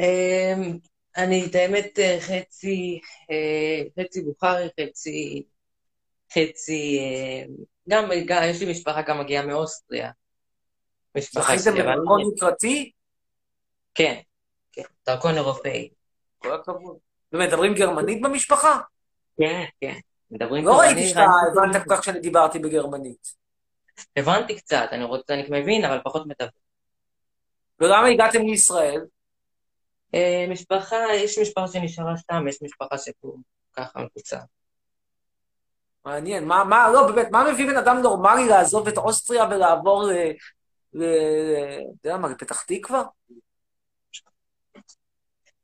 אמ, אני, את האמת, אה, חצי, אה, חצי בוכרי, חצי, חצי, אה, גם, יש לי משפחה גם מגיעה מאוסטריה. משפחה שלי. בדרכון יוקרתי? כן, כן, דרכון אירופאי. כל הכבוד. ומדברים גרמנית במשפחה? כן, כן. מדברים לא ראיתי שאתה הבנת כל כך כשאני דיברתי בגרמנית. הבנתי קצת, אני רוצה, אני מבין, אבל פחות מתווך. ולמה הגעתם לישראל? אה, משפחה, יש משפחה שנשארה שם, יש משפחה שפה ככה מפוצל. מעניין. מה, מה, לא, באמת, מה מביא בן אדם נורמלי לעזוב את אוסטריה ולעבור ל... ל... אתה יודע מה, לפתח תקווה?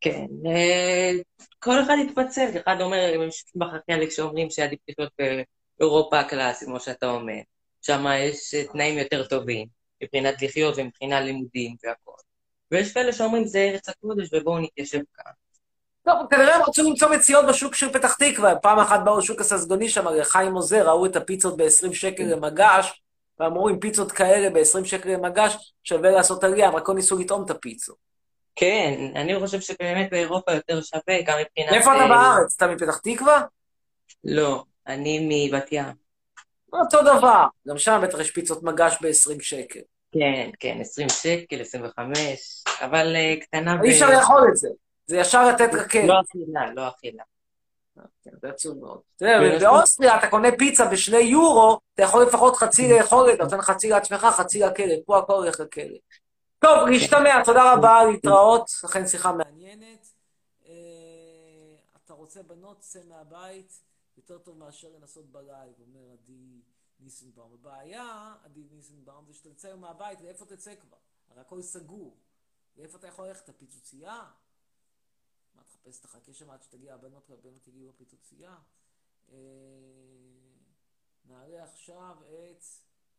כן, אה, כל אחד התפצל, אחד אומר, יש משפחה כאלה שאומרים שעדיף לחיות באירופה הקלאסית, כמו שאתה אומר. שם יש אה, תנאים יותר טובים, מבחינת לחיות ומבחינת לימודים והכל. ויש כאלה שאומרים זה ארץ הקודש ובואו נתיישב כאן. טוב, כנראה הם רצו למצוא מציאות בשוק של פתח תקווה. פעם אחת באו לשוק הססגוני שם, חיים עוזר, ראו את הפיצות ב-20 שקל למגש, ואמרו, עם פיצות כאלה ב-20 שקל למגש, שווה לעשות עלייה, הם רק לא ניסו לטעום את הפיצות. כן, אני חושב שבאמת באירופה יותר שווה, גם מבחינת... מאיפה אתה אה, בארץ? אתה מפתח תקווה? לא, אני מבת ים. אותו דבר. גם שם בטח יש פיצות מגש ב-20 שקל. כן, כן, 20 שקל, 25, אבל אה, קטנה אי אפשר לאכול את זה. זה ישר לתת רכבת. לא אכילה, לא אכילה. כן, זה עצוב מאוד. באוסטריה אתה קונה פיצה בשני יורו, אתה יכול לפחות חצי לאכול את זה, אתה נותן חצי לעצמך, חצי לכלב, פה הכל הולך לכלב. טוב, להשתמע, תודה רבה, להתראות, אכן שיחה מעניינת. אה, אתה רוצה בנות, צא מהבית, יותר טוב מאשר לנסות בלייב, אומר עדי ניסנבאום. הבעיה, עדי ניסנבאום, זה שאתה תצא מהבית, לאיפה תצא כבר? הרי הכל סגור. לאיפה אתה יכול ללכת? הפיצוצייה? מה תחפש, תחכה שם עד שתגיע הבנות והבנות יגיעו לפיצוצייה? אה, נעלה עכשיו את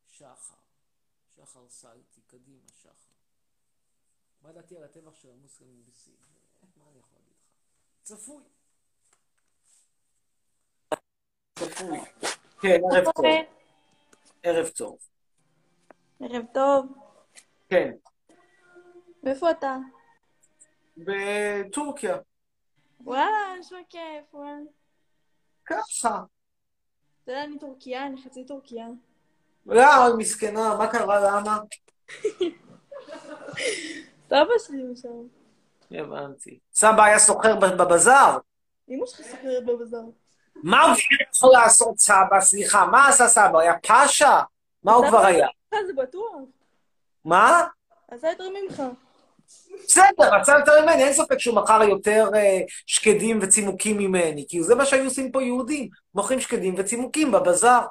שחר. שחר סלטי, קדימה, שחר. מה דעתי על הטבח של המוסלמים בסין? מה אני יכול להגיד לך? צפוי. צפוי. כן, ערב טוב. ערב טוב. ערב טוב. כן. ואיפה אתה? בטורקיה. וואלה, נשמע כיף, וואלה. ככה. אתה יודע, אני טורקיה, אני חצי טורקיה. למה, מסכנה, מה קרה, למה? סבא שלי הוא שם. הבנתי. סבא היה סוחר בבזאר? אמא שלך סוחרת בבזאר. מה הוא יכול לעשות סבא? סליחה, מה עשה סבא? היה פאשה? מה הוא כבר היה? זה בטוח. מה? עשה יותר ממך. בסדר, רצה יותר ממני, אין ספק שהוא מכר יותר אה, שקדים וצימוקים ממני, כי זה מה שהיו עושים פה יהודים, מוכרים שקדים וצימוקים בבזאר.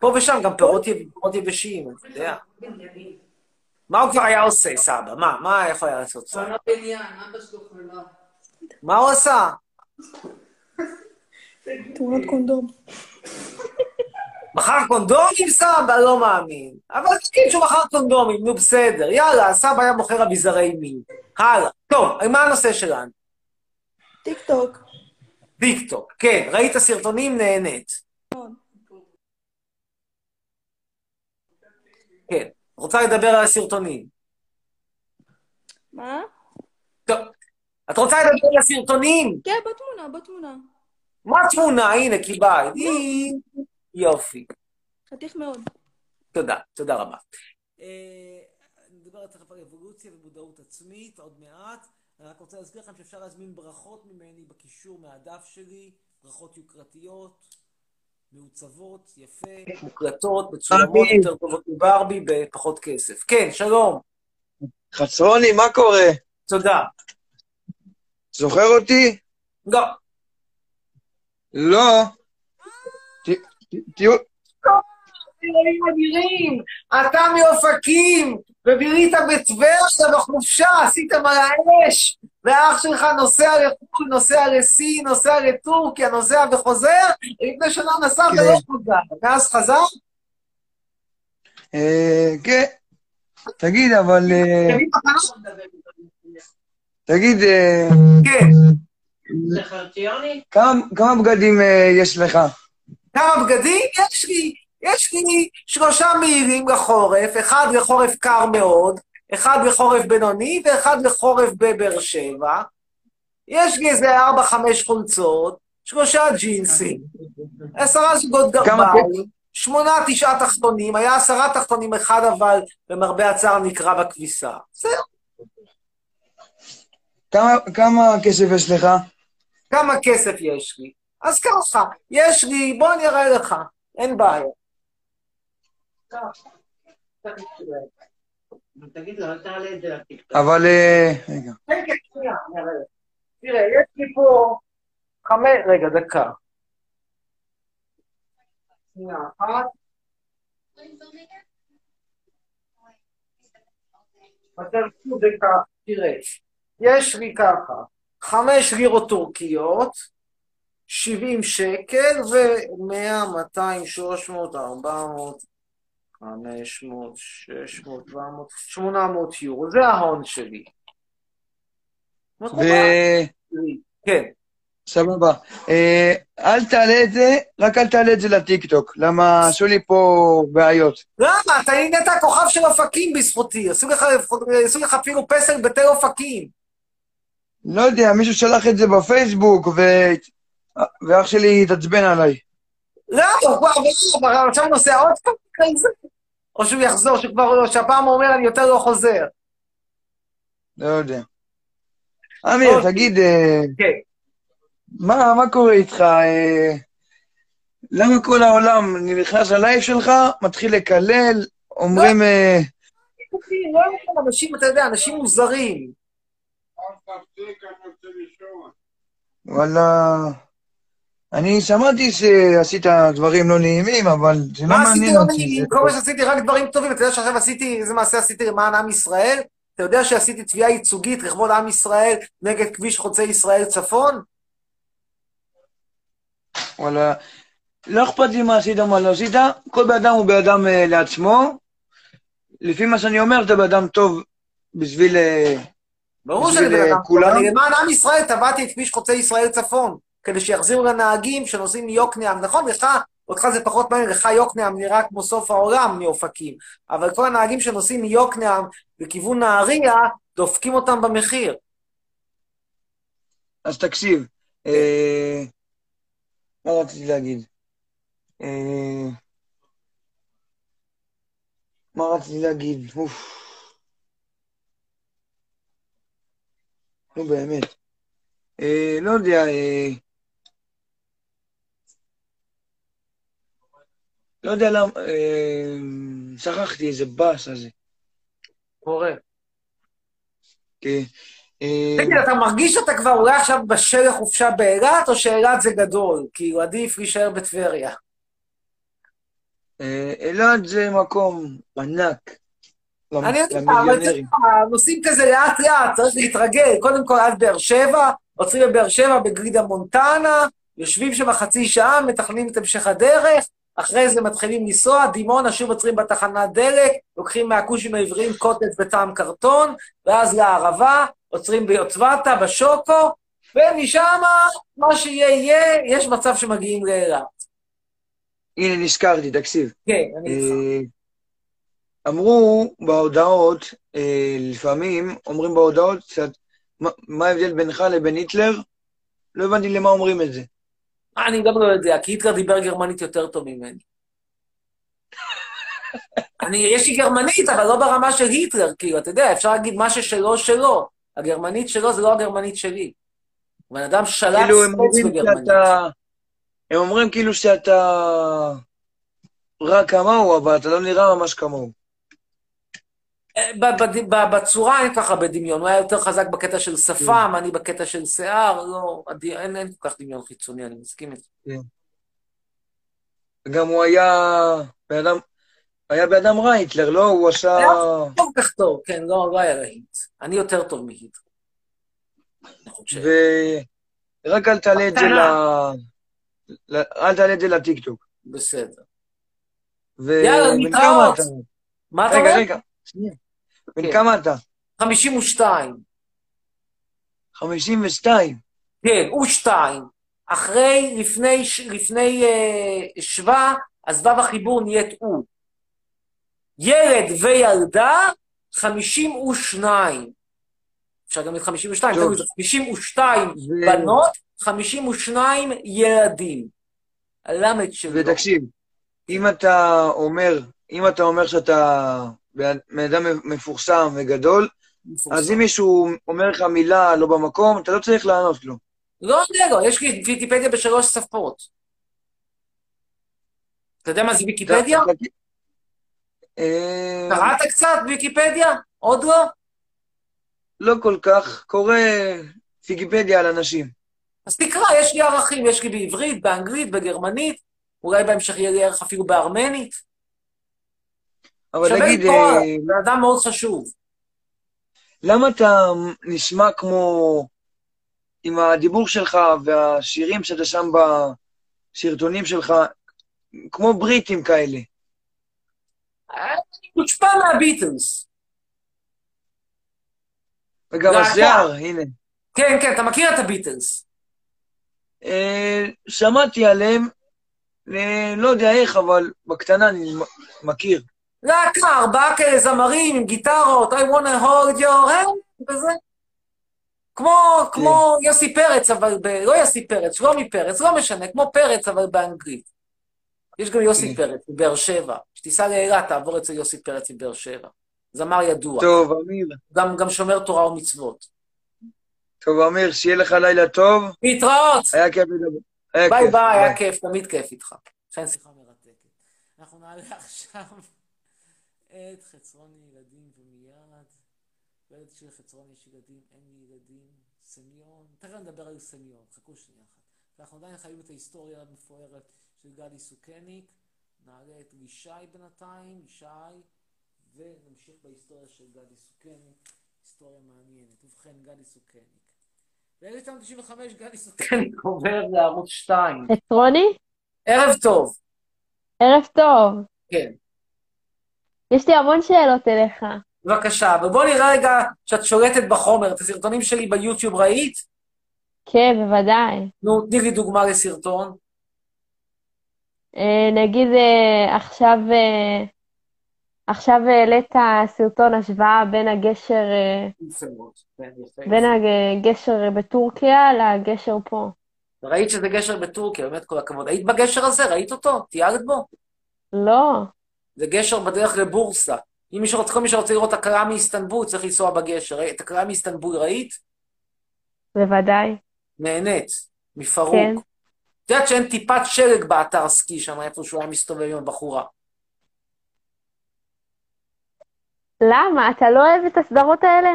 פה ושם גם פירות יב- פירות יבשים, אתה יודע. מה הוא כבר היה עושה, סבא? מה? מה יכול היה לעשות סבא? מה הוא עשה? תמונות קונדום. מכר קונדומים, סבא? לא מאמין. אבל תגיד שהוא מכר קונדומים, נו בסדר. יאללה, סבא היה מוכר אביזרי מין. הלאה. טוב, מה הנושא שלנו? טיק טוק. טיק טוק. כן, ראית סרטונים, נהנית. כן. רוצה לדבר על הסרטונים. מה? טוב. את רוצה לדבר על הסרטונים? כן, בתמונה, בתמונה. מה התמונה? הנה, קיבלת. יופי. חתיך מאוד. תודה, תודה רבה. אה, נדבר תכף על אבולוציה ומודעות עצמית עוד מעט. אני רק רוצה להזכיר לכם שאפשר להזמין ברכות ממני בקישור מהדף שלי, ברכות יוקרתיות, מעוצבות, יפה, מוקלטות, מצולמות. יותר טובות מברבי בפחות כסף. כן, שלום. חצרוני, מה קורה? תודה. זוכר אותי? לא. לא. תהיו... אלוהים אדירים, אתה מאופקים, ובירית בטבריה בחופשה, עשיתם על האש, ואח שלך נוסע לחו"ל, נוסע לסין, נוסע לטורקיה, נוסע וחוזר, לפני שנה נסע כן. ולא חוזר. ואז חזר? אה, כן. תגיד, אבל... אה, תגיד, אה, כן. כמה כמה בגדים יש לך? כמה בגדים? יש לי, יש לי שלושה מעילים לחורף, אחד לחורף קר מאוד, אחד לחורף בינוני ואחד לחורף בבאר שבע. יש לי איזה ארבע, חמש חולצות, שלושה ג'ינסים, עשרה זוגות גרביים, שמונה, תשעה תחתונים, היה עשרה תחתונים, אחד אבל, למרבה הצער, נקרע בכביסה. זהו. כמה כמה כסף יש לך? כמה כסף יש לי? אז ככה, יש לי, בוא אני אראה לך, אין בעיה. אבל... אה, רגע. כן, כן, שנייה, לך. תראה, יש לי פה חמש... רגע, דקה. שנייה אחת. תעשו דקה, תראה, יש לי ככה, חמש לירות טורקיות, 70 שקל, ו-100, 200, 300, 400, 500, 600, 700, 800 יורו, זה ההון שלי. ו... כן. סבבה. אה, אל תעלה את זה, רק אל תעלה את זה לטיקטוק, למה עשו לי פה בעיות. למה? אתה נהיית הכוכב של אופקים בזכותי, עשו לך, אפילו פסל בתל אופקים. לא יודע, מישהו שלח את זה בפייסבוק, ו... ואח שלי התעצבן עליי. למה? הוא כבר כבר עכשיו נוסע עוד פעם אחרי זה? או שהוא יחזור, שכבר, שהפעם הוא אומר, אני יותר לא חוזר. לא יודע. אמיר, תגיד, אה, כן. מה, מה קורה איתך? אה, למה כל העולם נכנס ללייב שלך, מתחיל לקלל, אומרים... אה, לא יודע, אנשים, אתה יודע, אנשים מוזרים. וואלה... אני שמעתי שעשית דברים לא נעימים, אבל זה לא מה עשיתי מעניין לא אותי. נעימים? זה- כל מה שעשיתי רק דברים טובים. אתה יודע שעכשיו עשיתי, איזה מעשה עשיתי למען עם ישראל? אתה יודע שעשיתי תביעה ייצוגית לכבוד עם ישראל נגד כביש חוצה ישראל צפון? וואלה, לא אכפת לי מה עשית, מה לא עשית, כל בן אדם הוא בן אדם אה, לעצמו. לפי מה שאני אומר, אתה בן אדם טוב בשביל... אה, ברור שאני בן אה, אדם טוב. אני למען עם ישראל תבעתי את כביש חוצה ישראל צפון, כדי שיחזירו לנהגים שנוסעים מיוקנעם. נכון, לך, אותך זה פחות מעניין, לך יוקנעם נראה כמו סוף העולם מאופקים, אבל כל הנהגים שנוסעים מיוקנעם לכיוון נהריה, דופקים אותם במחיר. אז תקשיב, אה, מה רציתי להגיד? אה, מה רציתי להגיד? אוף. נו באמת. אה, לא יודע, לא יודע למה, אה, שכחתי איזה באס הזה. קורה. כן. אה, תגיד, אתה מרגיש שאתה כבר אולי עכשיו בשל לחופשה באילת, או שאילת זה גדול? כאילו, עדיף להישאר בטבריה. אה, אילת זה מקום ענק. אני יודע, אבל. יודע, נוסעים כזה לאט לאט, צריך להתרגל. קודם כל עד באר שבע, עוצרים בבאר שבע בגרידה מונטנה, יושבים שם חצי שעה, מתכננים את המשך הדרך, אחרי זה מתחילים לנסוע, דימונה, שוב עוצרים בתחנת דלק, לוקחים מהכושים העבריים קוטג' בטעם קרטון, ואז לערבה, עוצרים ביוטבתה, בשוקו, ומשם, מה שיהיה יהיה, יש מצב שמגיעים לאילת. הנה, נזכרתי, תקשיב. כן, אני איתך. אה, אמרו בהודעות, אה, לפעמים אומרים בהודעות, מה- מה ההבדל בינך לבין היטלר? לא הבנתי למה אומרים את זה. אני גם לא יודע, כי היטלר דיבר גרמנית יותר טוב ממני. אני, יש לי גרמנית, אבל לא ברמה של היטלר, כאילו, אתה יודע, אפשר להגיד מה ששלו, שלו. הגרמנית שלו זה לא הגרמנית שלי. בן אדם שלט כאילו, אומרים בגרמנית. שאתה... הם אומרים כאילו שאתה רק כמוהו, אבל אתה לא נראה ממש כמוהו. בצורה אין ככה בדמיון, הוא היה יותר חזק בקטע של שפם, אני בקטע של שיער, לא, אין, כל כך דמיון חיצוני, אני מסכים איתך. כן. גם הוא היה בן אדם, היה בן אדם רע, היטלר, לא? הוא עשה... היה לא כל כך טוב, כן, לא, לא היה להיט. אני יותר טוב מהיטלר. אני. ורק אל תעלה את זה ל... אל תעלה את זה לטיקטוק. בסדר. יאללה, אתה? מה אתה רגע, אומר? רגע, שנייה. בן כן. כמה אתה? 52. 52. כן, הוא שתיים. אחרי, לפני, לפני אה, שווה, אז ו' החיבור נהיית הוא. ילד וילדה, 52. אפשר גם להיות 52, טוב. תראו, זה 52 ו- בנות, 52 ילדים. הלמד שלו. ותקשיב, אם אתה אומר, אם אתה אומר שאתה בן אדם מפורסם וגדול, אז אם מישהו אומר לך מילה לא במקום, אתה לא צריך לענות לו. לא יודע, לא, יש לי ויקיפדיה בשלוש שפות. אתה יודע מה זה ויקיפדיה? אה, קראת קצת ויקיפדיה? עוד לא? לא כל כך, קורא ויקיפדיה על אנשים. אז תקרא, יש לי ערכים, יש לי בעברית, באנגלית, בגרמנית, אולי בהמשך יהיה לי ערך אפילו בארמנית. אבל שווה תגיד, לקרוא, אה, בן אדם מאוד חשוב. למה אתה נשמע כמו, עם הדיבור שלך והשירים שאתה שם בסרטונים שלך, כמו בריטים כאלה? אני מושפע מהביטלס. וגם. השיער, הנה. כן, כן, אתה מכיר את הביטלס. אה, שמעתי עליהם, אה, לא יודע איך, אבל בקטנה אני מכיר. להקה, ארבעה כאלה זמרים עם גיטרות, I want to hold your hand, וזה. כמו, כמו יוסי פרץ, אבל ב... לא יוסי פרץ, שלומי פרץ, לא משנה, כמו פרץ, אבל באנגלית. יש גם יוסי פרץ מבאר שבע. כשתיסע לאילת, תעבור אצל יוסי פרץ מבאר שבע. זמר ידוע. טוב, אמיר. גם, גם שומר תורה ומצוות. טוב, אמיר, שיהיה לך לילה טוב. להתראות! היה כיף לדבר. ביי ביי, היה כיף, תמיד כיף איתך. אכן שיחה מרתקת. אנחנו נעלה עכשיו את חצרוני ילדים ומיד. וילד של חצרוני יש ילדים, אין לי ילדים. סמיון, תכף נדבר על סמיון, חכו שנייה אחת. ואנחנו עדיין חיים את ההיסטוריה המפוארת של גדי סוכניק. נעלה את לישי בינתיים, לישי, ונמשיך בהיסטוריה של גדי סוכניק. היסטוריה מעניינת. ובכן, גדי סוכניק. ב-1995 גדי סוכניק עובר לערוץ 2. חצרוני? ערב טוב. ערב טוב. כן. יש לי המון שאלות אליך. בבקשה, אבל בוא נראה רגע שאת שולטת בחומר. את הסרטונים שלי ביוטיוב ראית? כן, בוודאי. נו, תני לי דוגמה לסרטון. אה, נגיד אה, עכשיו, אה, עכשיו העלית סרטון השוואה בין הגשר, יפה מאוד. כן, יפה. בין הגשר בטורקיה לגשר פה. ראית שזה גשר בטורקיה, באמת כל הכבוד. היית בגשר הזה? ראית אותו? טיילת בו? לא. זה גשר בדרך לבורסה. אם מישהו רוצה, כל מי שרוצה לראות הקלה מאיסטנבול, צריך לנסוע בגשר. את הקלה מאיסטנבול ראית? בוודאי. נהנית. מפרוק. כן. את יודעת שאין טיפת שלג באתר סקי שם, איפה שהוא היה מסתובב עם הבחורה. למה? אתה לא אוהב את הסדרות האלה?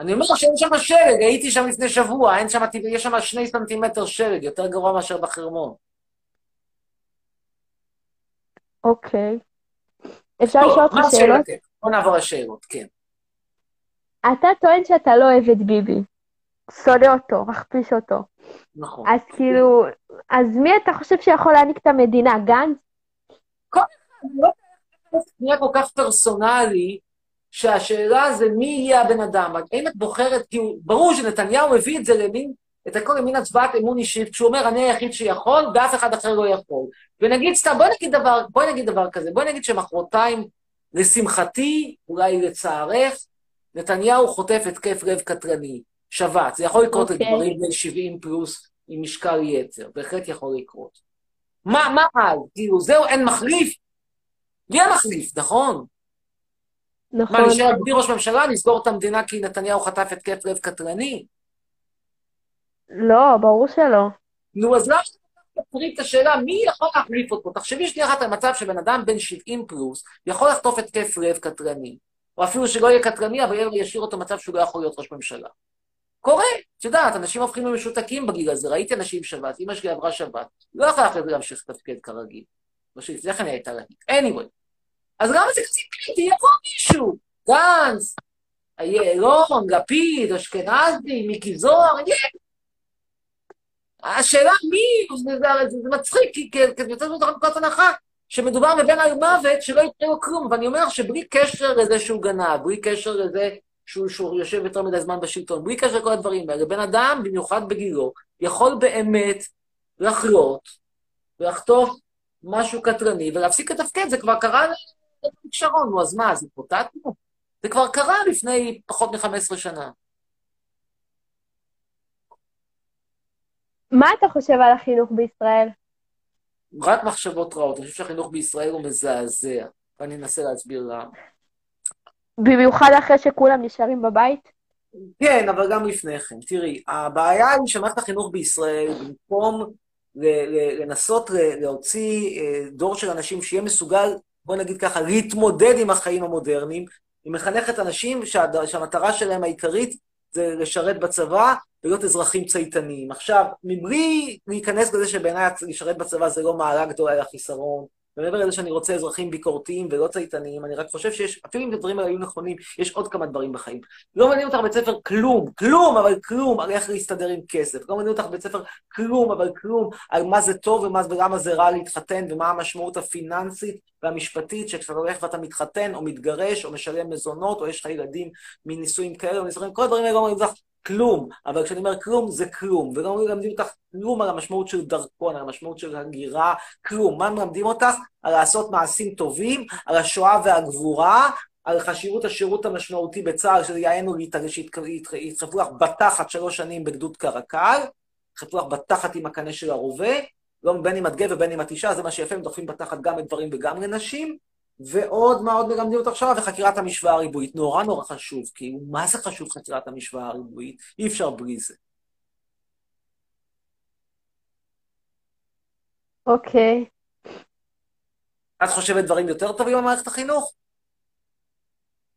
אני אומר לך שאין שם שלג, הייתי שם לפני שבוע, אין שם, יש שם שני סנטימטר שלג, יותר גרוע מאשר בחרמון. אוקיי. אפשר לשאול אותך שאלות? בוא נעבור לשאלות, כן. אתה טוען שאתה לא אוהב את ביבי. שונא אותו, מכפיש אותו. נכון. אז כאילו, אז מי אתה חושב שיכול להעניק את המדינה? גנץ? נהיה כל כך פרסונלי, שהשאלה זה מי יהיה הבן אדם. האם את בוחרת, הוא- ברור שנתניהו הביא את זה למין, את הכל למין הצבעת אמון אישית, כשהוא אומר, אני היחיד שיכול, ואף אחד אחר לא יכול. ונגיד סתם, בואי נגיד דבר, בואי נגיד דבר כזה, בואי נגיד שמחרתיים, לשמחתי, אולי לצערך, נתניהו חוטף התקף לב קטרני, שבץ. זה יכול לקרות אוקיי. לגברים בני 70 פלוס עם משקל יתר, בהחלט יכול לקרות. מה, מה אז? כאילו, זהו, אין מחליף? מי המחליף, נכון? נכון. מה, נשאר בלי ראש ממשלה, נסגור את המדינה כי נתניהו חטף התקף לב קטרני? לא, ברור שלא. נו, אז למה תפריד את השאלה, מי יכול להחליף אותו? תחשבי שנייה אחת על מצב שבן אדם בן 70 פלוס יכול לחטוף התקף לב קטרני, או אפילו שלא יהיה קטרני, אבל ישאיר אותו במצב שהוא לא יכול להיות ראש ממשלה. קורה, את יודעת, אנשים הופכים למשותקים בגיל הזה, ראיתי אנשים שבת, אמא שלי עברה שבת, לא יכולה אחרי זה להמשיך לתפקד כרגיל. לא שלפני כן הייתה להגיד. anyway, אז למה זה כזה קריטי? יבוא מישהו, גנץ, יעלון, לפיד, אשכנזי, מיקי זוהר, יהיה. השאלה מי, זה, זה, מצחיק, כי כי יוצאת מתוך נקודת הנחה שמדובר בבן על מוות שלא יקרה לו כלום, ואני אומר שבלי קשר לזה שהוא גנב, בלי קשר לזה שהוא, שהוא יושב יותר מדי זמן בשלטון, בלי קשר לכל הדברים האלה, בן אדם, במיוחד בגילו, יכול באמת לחלות ולחטוף משהו קטרני ולהפסיק לתפקד, זה כבר קרה לאריק שרון, נו אז מה, אז התמוטטנו? זה כבר קרה לפני פחות מ-15 שנה. מה אתה חושב על החינוך בישראל? רק מחשבות רעות. אני חושב שהחינוך בישראל הוא מזעזע, ואני אנסה להסביר למה. במיוחד אחרי שכולם נשארים בבית? כן, אבל גם לפני כן. תראי, הבעיה היא שמערכת החינוך בישראל, במקום לנסות להוציא אה, דור של אנשים שיהיה מסוגל, בוא נגיד ככה, להתמודד עם החיים המודרניים, היא מחנכת אנשים שהמטרה שלהם העיקרית זה לשרת בצבא ולהיות אזרחים צייתניים. עכשיו, מבלי להיכנס לזה שבעיניי לשרת בצבא זה לא מעלה גדולה אלא חיסרון, ומעבר לזה שאני רוצה אזרחים ביקורתיים ולא צייתניים, אני רק חושב שיש, אפילו אם הדברים האלה היו נכונים, יש עוד כמה דברים בחיים. לא מעניין אותך בית ספר כלום, כלום, אבל כלום, על איך להסתדר עם כסף. לא מעניין אותך בית ספר כלום, אבל כלום, על מה זה טוב ומה, ולמה זה רע להתחתן, ומה המשמעות הפיננסית והמשפטית, שכשאתה הולך ואתה מתחתן, או מתגרש, או משלם מזונות, או יש לך ילדים מנישואים כאלה או נישואים, כל הדברים האלה לא מעניינים אותך כלום. אבל כשאני אומר כלום, זה כלום. ולא מלמדים אותך כלום על המשמעות של דרכון, על המשמעות של הגירה, כלום. מה מלמדים אותך? על לעשות מעשים טובים, על השואה והגבורה, על חשיבות השירות המשמעותי בצה"ל, שזה יענו שידחפו לך בתחת שלוש שנים בגדוד קרקל, ידחפו לך בתחת עם הקנה של הרובה, לא בין אם את גבר ובין אם את אישה, זה מה שיפה, הם דוחפים בתחת גם לגברים וגם לנשים. ועוד מה עוד מלמדים אותך עכשיו? וחקירת המשוואה הריבועית. נורא נורא חשוב, כי מה זה חשוב חקירת המשוואה הריבועית? אי אפשר בלי זה. אוקיי. את חושבת דברים יותר טובים במערכת החינוך?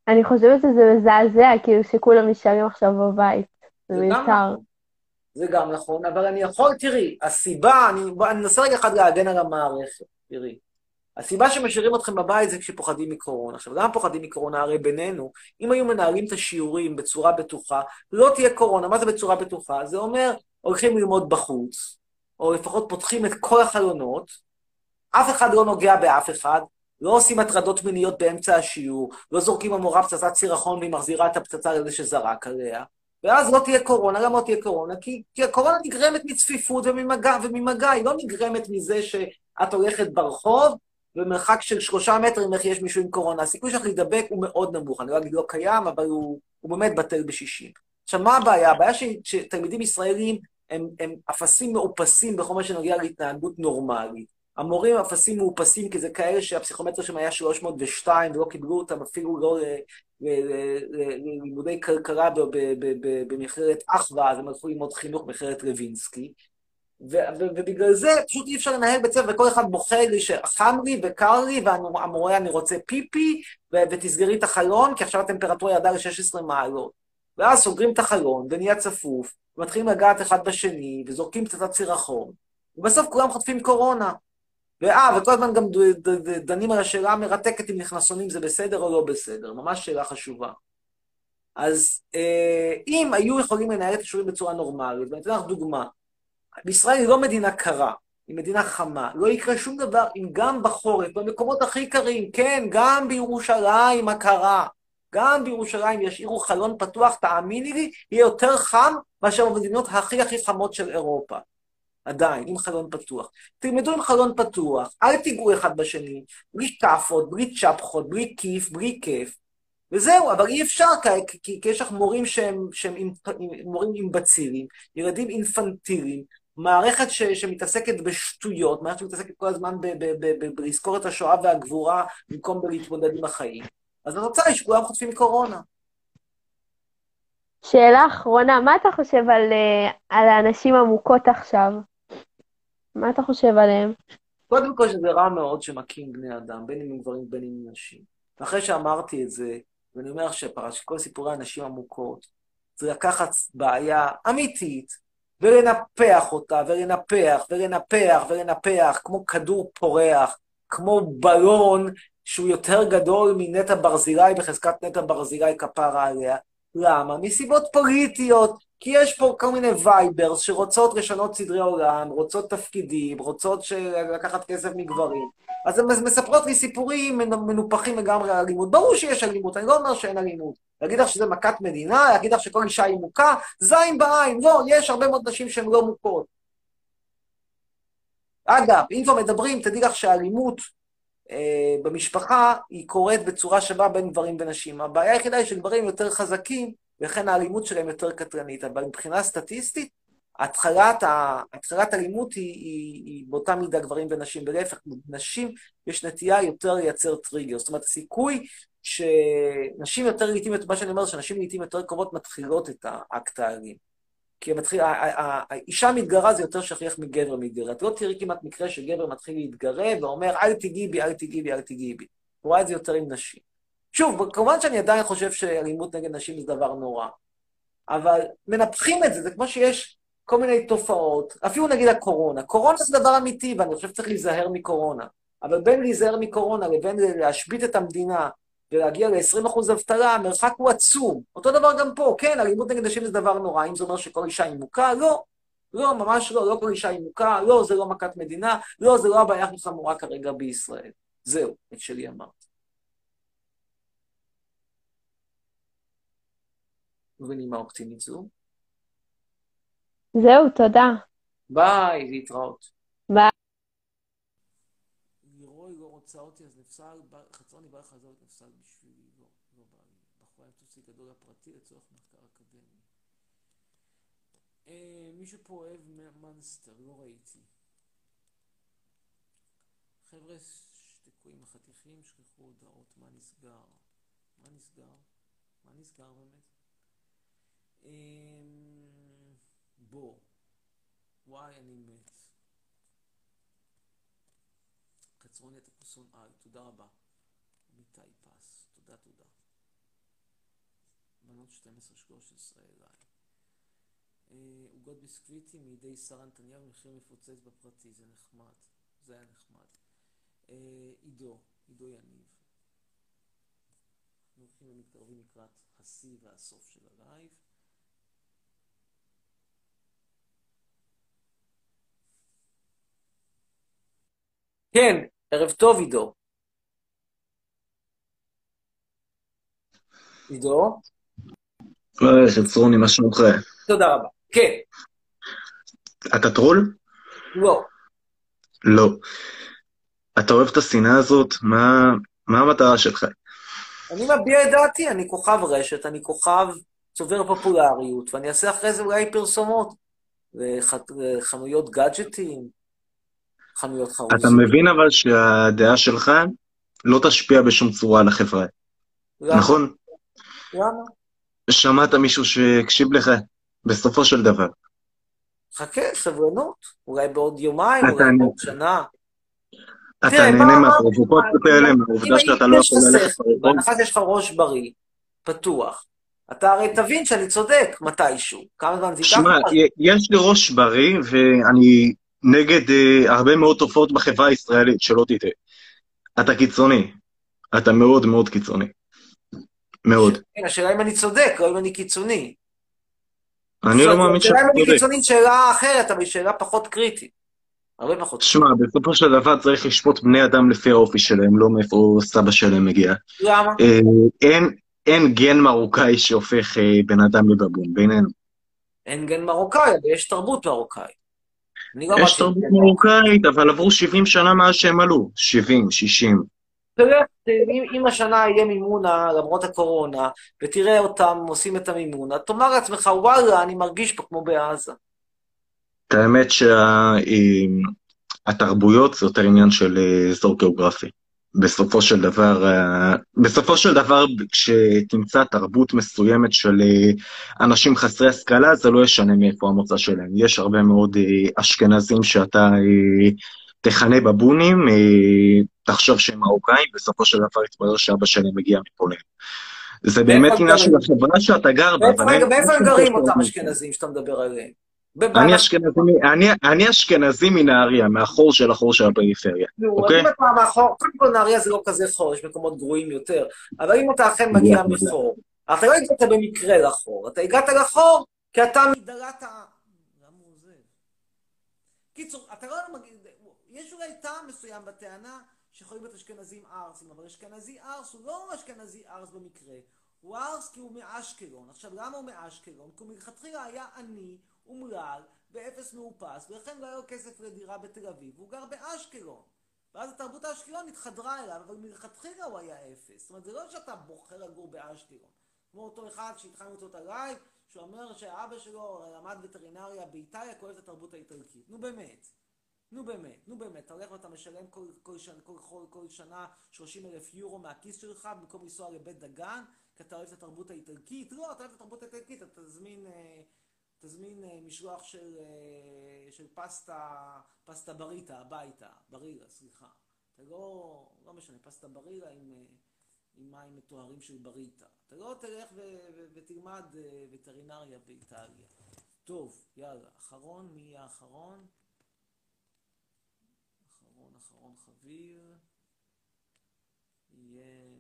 אני חושבת שזה מזעזע, כאילו שכולם נשארים עכשיו בבית. זה מיותר. נכון. זה גם נכון, אבל אני יכול, תראי, הסיבה, אני אנסה רגע אחד להגן על המערכת, תראי. הסיבה שמשאירים אתכם בבית זה כשפוחדים מקורונה. עכשיו, למה פוחדים מקורונה? הרי בינינו, אם היו מנהלים את השיעורים בצורה בטוחה, לא תהיה קורונה. מה זה בצורה בטוחה? זה אומר, הולכים ללמוד בחוץ, או לפחות פותחים את כל החלונות, אף אחד לא נוגע באף אחד, לא עושים הטרדות מיניות באמצע השיעור, לא זורקים המורה פצצת סירחון והיא מחזירה את הפצצה לזה שזרק עליה, ואז לא תהיה קורונה. למה לא תהיה קורונה? כי, כי הקורונה נגרמת מצפיפות וממגע, וממגע, היא לא נגרמת מזה שאת הולכת ברחוב, במרחק של שלושה מטר ממך יש מישהו עם קורונה. הסיכוי שלך להידבק הוא מאוד נמוך, אני לא אגיד לא קיים, אבל הוא, הוא באמת בטל בשישים. עכשיו, מה הבעיה? הבעיה ש- שתלמידים ישראלים הם, הם אפסים מאופסים בכל מה שנוגע להתנהגות נורמלית. המורים אפסים מאופסים, כי זה כאלה שהפסיכומטר שלהם היה 302 ולא קיבלו אותם אפילו לא ללימודי כלכלה ב- ב- ב- ב- במכללת אחווה, אז הם הלכו ללמוד חינוך במכללת לוינסקי. ובגלל זה פשוט אי אפשר לנהל בית ספר, וכל אחד בוחר לי שחם לי וקר לי, והמורה אני רוצה פיפי, ותסגרי את החלון, כי עכשיו הטמפרטורה ירדה ל-16 מעלות. ואז סוגרים את החלון, ונהיה צפוף, ומתחילים לגעת אחד בשני, וזורקים פצצת סירחון, ובסוף כולם חוטפים קורונה. ואה, וכל הזמן גם דנים על השאלה המרתקת אם נכנסונים זה בסדר או לא בסדר, ממש שאלה חשובה. אז אה, אם היו יכולים לנהל את השיעורים בצורה נורמלית, ואני אתן לך דוגמה, בישראל היא לא מדינה קרה, היא מדינה חמה. לא יקרה שום דבר אם גם בחורף, במקומות הכי קרים, כן, גם בירושלים הקרה, גם בירושלים ישאירו חלון פתוח, תאמיני לי, יהיה יותר חם מאשר במדינות הכי הכי חמות של אירופה. עדיין, עם חלון פתוח. תלמדו עם חלון פתוח, אל תיגעו אחד בשני, בלי כאפות, בלי צ'פחות, בלי כיף, בלי כיף. וזהו, אבל אי אפשר, כי, כי, כי יש לך מורים שהם, שהם עם, עם, מורים אימבצילים, ילדים אינפנטילים, מערכת ש, שמתעסקת בשטויות, מערכת שמתעסקת כל הזמן בלזכור את השואה והגבורה במקום בלהתמודד עם החיים. אז התוצאה היא שכולם חוטפים קורונה. שאלה אחרונה, מה אתה חושב על, אה, על האנשים המוכות עכשיו? מה אתה חושב עליהם? קודם כל שזה רע מאוד שמכים בני אדם, בין אם הם גברים בין אם הם נשים. ואחרי שאמרתי את זה, ואני אומר שכל סיפורי הנשים המוכות, זה לקחת בעיה אמיתית, ולנפח אותה, ולנפח, ולנפח, ולנפח, כמו כדור פורח, כמו בלון שהוא יותר גדול מנטע ברזילי בחזקת נטע ברזילי כפרה עליה. למה? מסיבות פוליטיות. כי יש פה כל מיני וייברס שרוצות לשנות סדרי עולם, רוצות תפקידים, רוצות לקחת כסף מגברים. אז הן מספרות לי סיפורים מנופחים לגמרי על אלימות. ברור שיש אלימות, אני לא אומר שאין אלימות. להגיד לך שזה מכת מדינה, להגיד לך שכל אישה היא מוכה, זין בעין. לא, יש הרבה מאוד נשים שהן לא מוכות. אגב, אם כבר מדברים, תדעי לך שהאלימות אה, במשפחה היא קורית בצורה שווה בין גברים ונשים. הבעיה היחידה היא שגברים יותר חזקים, ולכן האלימות שלהם יותר קטלנית. אבל מבחינה סטטיסטית, התחלת, התחלת אלימות היא, היא, היא באותה מידה גברים ונשים. ולהפך, נשים יש נטייה יותר לייצר טריגר. זאת אומרת, הסיכוי שנשים יותר לעיתים, מה שאני אומר, שנשים לעיתים יותר קרובות מתחילות את האקט האלים. כי מתחיל, האישה מתגרה זה יותר שכיח מגבר מתגרה. את לא תראי כמעט מקרה שגבר מתחיל להתגרה ואומר, אל תיגעי בי, אל תיגעי בי, אל תיגעי בי. הוא רואה את זה יותר עם נשים. שוב, כמובן שאני עדיין חושב שאלימות נגד נשים זה דבר נורא, אבל מנפחים את זה, זה כמו שיש כל מיני תופעות, אפילו נגיד הקורונה. קורונה זה דבר אמיתי, ואני חושב שצריך להיזהר מקורונה. אבל בין להיזהר מקורונה לבין להשבית את המדינה ולהגיע ל-20% אבטלה, המרחק הוא עצום. אותו דבר גם פה, כן, אלימות נגד נשים זה דבר נורא, אם זה אומר שכל אישה היא מוכה? לא. לא, ממש לא, לא כל אישה היא מוכה, לא, זה לא מכת מדינה, לא, זה לא הבעיה הכי חמורה כרגע בישראל. זהו, את שלי אמרתי. ובנימה אופטימית זו. זהו, תודה. ביי, להתראות. ביי. לירוי לא רוצה אותי, אז נפסל, חצרוני בא לחזור את נפסל בשבילי, לא, לא בא לי. בחורה עם טוסי גדול הפרטי לצורך מחקר אקדמי. מישהו פה אוהב מנסטר, לא ראיתי. חבר'ה, שתקו עם החתיכים, שכחו הודעות, מה נסגר? מה נסגר? מה נסגר באמת? בוא. וואי, אני מת. קצרוני אתה פוסון על, תודה רבה. מיטי פס, תודה תודה. בנות 12-13 אליי. עוגות ביסקוויטים מידי שרה נתניהו, מחיר מפוצץ בפרטי, זה נחמד. זה היה נחמד. עידו, עידו יניב. אנחנו הולכים ומתקרבים לקראת השיא והסוף של הלייב. כן, ערב טוב, עידו. עידו? היי, חצרוני, מה שלומך? תודה רבה. כן. אתה טרול? לא. לא. אתה אוהב את השנאה הזאת? מה, מה המטרה שלך? אני מביע את דעתי, אני כוכב רשת, אני כוכב צובר פופולריות, ואני אעשה אחרי זה אולי פרסומות לח... לחנויות גאדג'טים, חנויות חרוזים. אתה מבין אבל שהדעה שלך לא תשפיע בשום צורה על החברה. למה? נכון? למה? שמעת מישהו שהקשיב לך, בסופו של דבר. חכה, סבלנות. אולי בעוד יומיים, אולי נ- בעוד שנה. אתה נהנה אמרתי? מהפרובוקציות האלה, אם מהעובדה שאתה לא יש יכול ללכת? בהנחה שיש לך ראש בריא, פתוח, אתה הרי תבין שאני צודק מתישהו. כמה זמן זה ייקח שמע, יש לי ראש בריא, ואני נגד אה, הרבה מאוד תופעות בחברה הישראלית, שלא תטעה. אתה קיצוני. אתה מאוד מאוד קיצוני. מאוד. כן, השאלה אם אני צודק, לא אם אני קיצוני. אני לא מאמין שאתה השאלה אם אני צודק. קיצוני שאלה אחרת, אבל היא שאלה פחות קריטית. הרבה פחות. תשמע, בסופו של דבר צריך לשפוט בני אדם לפי האופי שלהם, לא מאיפה סבא שלהם מגיע. למה? אה, אין, אין גן מרוקאי שהופך אה, בן אדם לבבון, בינינו. אין גן מרוקאי, אבל יש תרבות מרוקאית. לא יש תרבות מרוקאית, אבל עברו 70 שנה מאז שהם עלו. 70, 60. תראה, אם, השנה יהיה מימונה למרות הקורונה, ותראה אותם עושים את המימונה, תאמר לעצמך, וואלה, אני מרגיש פה כמו בעזה. את האמת שהתרבויות זה יותר עניין של אה, אזור גיאוגרפי. בסופו של דבר, אה, בסופו של דבר, כשתמצא תרבות מסוימת של אה, אנשים חסרי השכלה, זה לא ישנה מאיפה המוצא שלהם. יש הרבה מאוד אה, אשכנזים שאתה תכנה בבונים, תחשוב שהם מרוקאים, בסופו של דבר יתברר שאבא שלהם מגיע מפולין. זה באמת עניין של? החברה שאתה גר בה, אין הם גרים אותם. אשכנזים שאתה מדבר עליהם? אני אשכנזי, אני, אני, אשכנזי מנהריה, מהחור של החור של הפריפריה, אוקיי? אם אתה מאחור, קודם כל נהריה זה לא כזה חור, יש מקומות גרועים יותר, אבל אם אתה אכן מגיע מחור, אתה לא הגעת במקרה לחור, אתה הגעת לחור כי אתה מדלת ה... למה הוא עוזב? קיצור, אתה לא מגיד, יש אולי טעם מסוים בטענה שיכולים להיות אשכנזים ארסים, אבל אשכנזי ארס הוא לא אשכנזי ארס במקרה, הוא ארס כי הוא מאשקלון. עכשיו, למה הוא מאשקלון? כי הוא מלכתחילה היה עני, אומלל, באפס מאופס, ולכן לא היה לו כסף לדירה בתל אביב, והוא גר באשקלון. ואז התרבות האשקלונית חדרה אליו, אבל מלכתחילה הוא היה אפס. זאת אומרת, זה לא שאתה בוחר לגור באשקלון. כמו אותו אחד שהתחלנו אותו הלייב, שהוא אומר שאבא שלו למד וטרינריה באיטליה, כולל את התרבות האיטלקית. נו באמת. נו באמת, נו באמת, אתה הולך ואתה משלם כל, כל, שנה, כל, כל, כל שנה 30 אלף יורו מהכיס שלך במקום לנסוע לבית דגן, כי אתה אוהב את התרבות האיטלקית? לא, אתה אוהב את התרבות האיטלקית, אתה תזמין, אה, תזמין אה, משלוח של, אה, של פסטה, פסטה בריטה הביתה, ברילה, סליחה. אתה לא, לא משנה, פסטה ברילה עם, אה, עם מים מטוהרים של בריטה. אתה לא תלך ו, ו, ותלמד וטרינריה באיטליה. טוב, יאללה, אחרון, מי יהיה האחרון? אחרון, אחרון חביב. יהיה...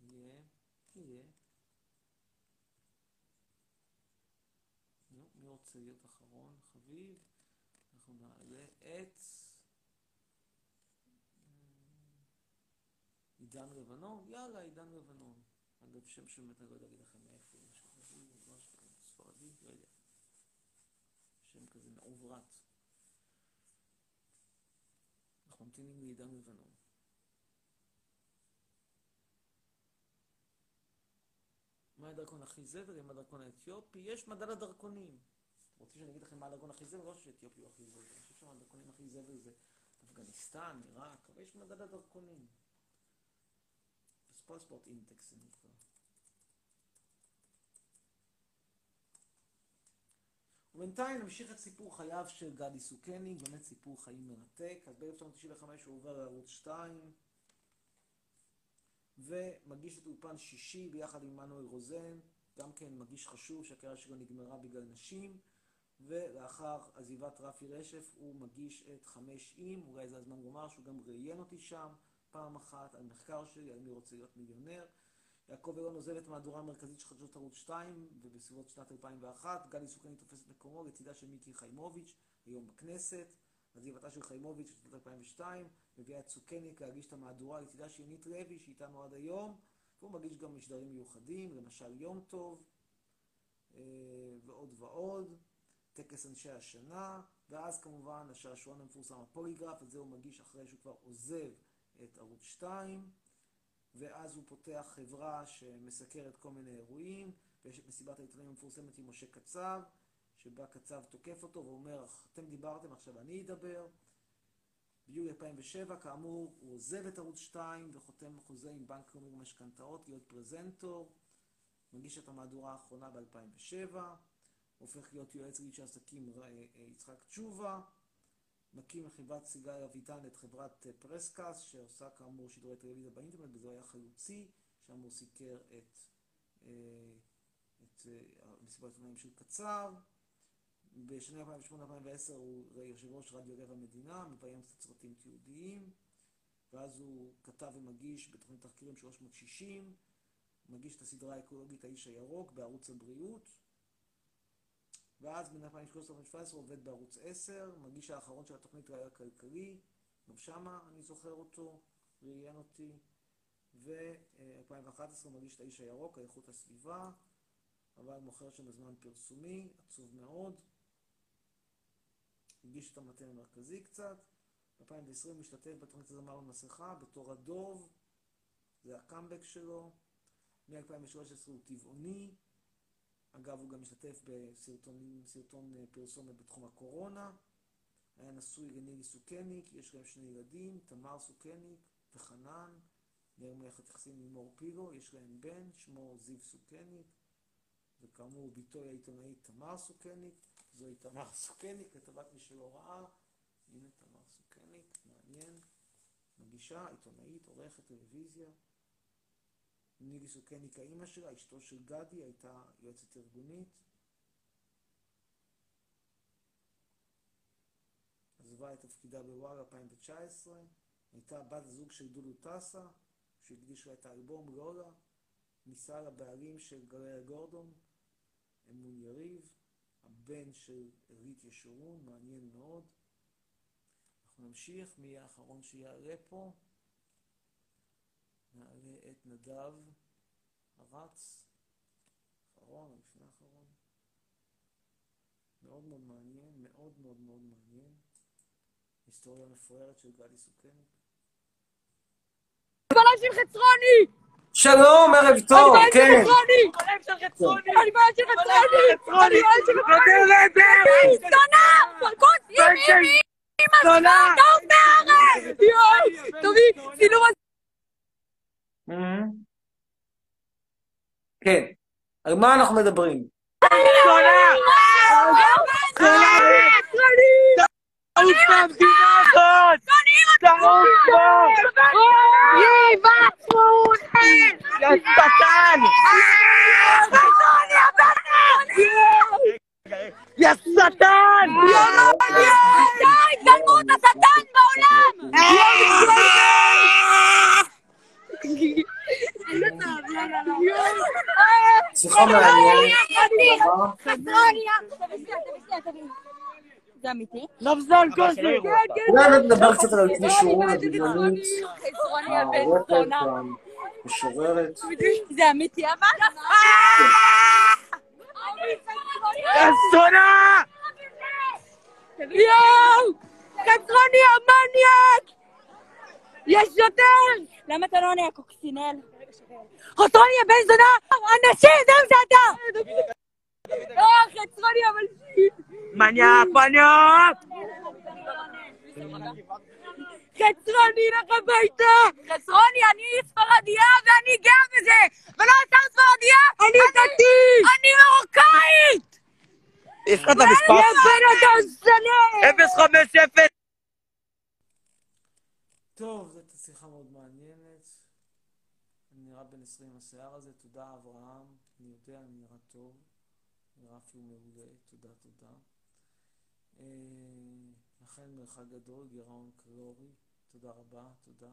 יהיה... יהיה. נו, להיות אחרון חביב? אנחנו נעלה את... עידן לבנון? יאללה, עידן לבנון. אגב, שם שבאמת אני לא יודע להגיד לכם מאיפה, הוא, חביב, משהו ספרדי, לא יודע. שם כזה מעוברת. אנחנו ממתינים לעידן לבנון. מה הדרכון הכי זבל? מה הדרכון האתיופי? יש מדד הדרכונים. רוצים שאני אגיד לכם מה הדרכון הכי זבל? לא שאתיופי הוא הכי זבל. אני חושב שהדרכונים הכי זבל זה אפגניסטן, עיראק, אבל יש מדד הדרכונים. פספורט אינטקס זה נקרא. ובינתיים נמשיך את סיפור חייו של גדי סוכני, באמת סיפור חיים מרתק. אז ב-1995 הוא עובר לערוץ 2, ומגיש את אולפן שישי ביחד עם מנואל רוזן, גם כן מגיש חשוב שהקריירה שלו נגמרה בגלל נשים, ולאחר עזיבת רפי רשף הוא מגיש את חמש עם, אולי זה הזמן לומר שהוא גם ראיין אותי שם פעם אחת על מחקר שלי, על מי רוצה להיות מיליונר. יעקב אלון עוזב את מהדורה המרכזית של חדשות ערוץ 2, ובסביבות שנת 2001 גדי סוכני תופס את מקומו לצידה של מיקי חיימוביץ', היום בכנסת. עזיבתה של חיימוביץ' בשנת 2002, מביאה את סוכני להגיש את המהדורה לצידה של ינית לוי, שאיתנו עד היום, והוא מגיש גם משדרים מיוחדים, למשל יום טוב, ועוד ועוד, טקס אנשי השנה, ואז כמובן השעשועון המפורסם הפוליגרף, את זה הוא מגיש אחרי שהוא כבר עוזב את ערוץ 2, ואז הוא פותח חברה שמסקרת כל מיני אירועים, ויש את מסיבת העיתונאים המפורסמת עם משה קצב, שבה קצב תוקף אותו ואומר, אתם דיברתם, עכשיו אני אדבר. ביולי 2007, כאמור, הוא עוזב את ערוץ 2 וחותם חוזה עם בנק לאומי למשכנתאות להיות פרזנטור, מגיש את המהדורה האחרונה ב-2007, הופך להיות יועץ לאיש העסקים יצחק תשובה, מקים חברת סיגל אביטן את חברת אה, פרסקאסט, שעושה כאמור שידורי טלוויזיה באינטרנט, הוא היה חלוצי, שם הוא סיקר את, אה, את אה, מסיבת עיתונאים של קצר. בשנים 2008-2010 הוא יושב ראש רדיו לב המדינה, מביים קצת סרטים תיעודיים, ואז הוא כתב ומגיש בתוכנית תחקירים 360, מגיש את הסדרה האקולוגית האיש הירוק בערוץ הבריאות, ואז בין 2013-2017 עובד בערוץ 10, מגיש האחרון של התוכנית ראייה כלכלי, גם שמה אני זוכר אותו, ראיין אותי, ו-2011 מגיש את האיש הירוק, האיכות הסביבה, אבל מוכר שם בזמן פרסומי, עצוב מאוד. הגיש את המטה המרכזי קצת. ב-2020 משתתף בתוכנית הזמר במסכה בתור הדוב, זה הקאמבק שלו. מ-2013 הוא טבעוני. אגב, הוא גם משתתף בסרטון אה, פרסומת בתחום הקורונה. היה נשוי לנילי סוכניק, יש להם שני ילדים, תמר סוכניק וחנן. נראה מערכת יחסים עם מור פילו, יש להם בן, שמו זיו סוכניק. וכאמור, ביתו היא העיתונאית תמר סוכניק. זוהי תמר סוכניק, כתבת מי שלא ראה. הנה תמר סוכניק, מעניין. מגישה, עיתונאית, עורכת טלוויזיה. נילי סוכניק האימא שלה, אשתו של גדי, הייתה יועצת ארגונית. עזבה את תפקידה בוואלה 2019. הייתה בת זוג של דודו טסה, שהקדיש לה את האלבום לולה. נישאה לבעלים של גלריה גורדון, אמון יריב. הבן של ערית ישורון, מעניין מאוד. אנחנו נמשיך, מי האחרון שיעלה פה? נעלה את נדב הרץ, אחרון לפני האחרון. מאוד מאוד מעניין, מאוד מאוד מאוד מעניין. היסטוריה מפוארת של גדי סוכניק. בלב של חצרוני! שלום, ערב טוב, אני כן. בעד של חצרוני! בלב של חצרוני! אני בעד של חצרוני! אני בעד של חצרוני! זונה! אימי! אימא שלך! טוב מהארץ! יואי! תביא, צילום כן. על מה אנחנו מדברים? תעוף מהמדינה הזאת! תעוף פה! יהי בעצמאותכם! יא שטן! יא שטן! גמרו את השטן בעולם! שיחה מעניינת. זה אמיתי? נבזל כוסי! אולי באמת נדבר קצת על ערית ישורון הדמיונית, חצרוני הבן העורכת, זונה. המשוררת. זה אמיתי אבל? יא זונה! יואו! חצרוני המניאק! יש יותר! למה אתה לא עונה, קוקסינל? חצרוני הבן זונה! אנשים, זהו זה אתה! לא, חצרוני אבל... מניאק, מניאק! חצרוני, לך הביתה! חצרוני, אני ספרדיה ואני גאה בזה! ולא אתה ספרדיה! אני דתי! אני מרוקאית! יש לך את המספר? יא בן אדם זונה! 050! טוב, זאת שיחה מאוד מעניינת. אני נראה בן 20 עם השיער הזה, תודה אברהם. אני יודע, אני נראה טוב. נראה אפילו מעולה, תודה, תודה. אה, אכן מרחק גדול, גירעון קלורי, תודה רבה, תודה.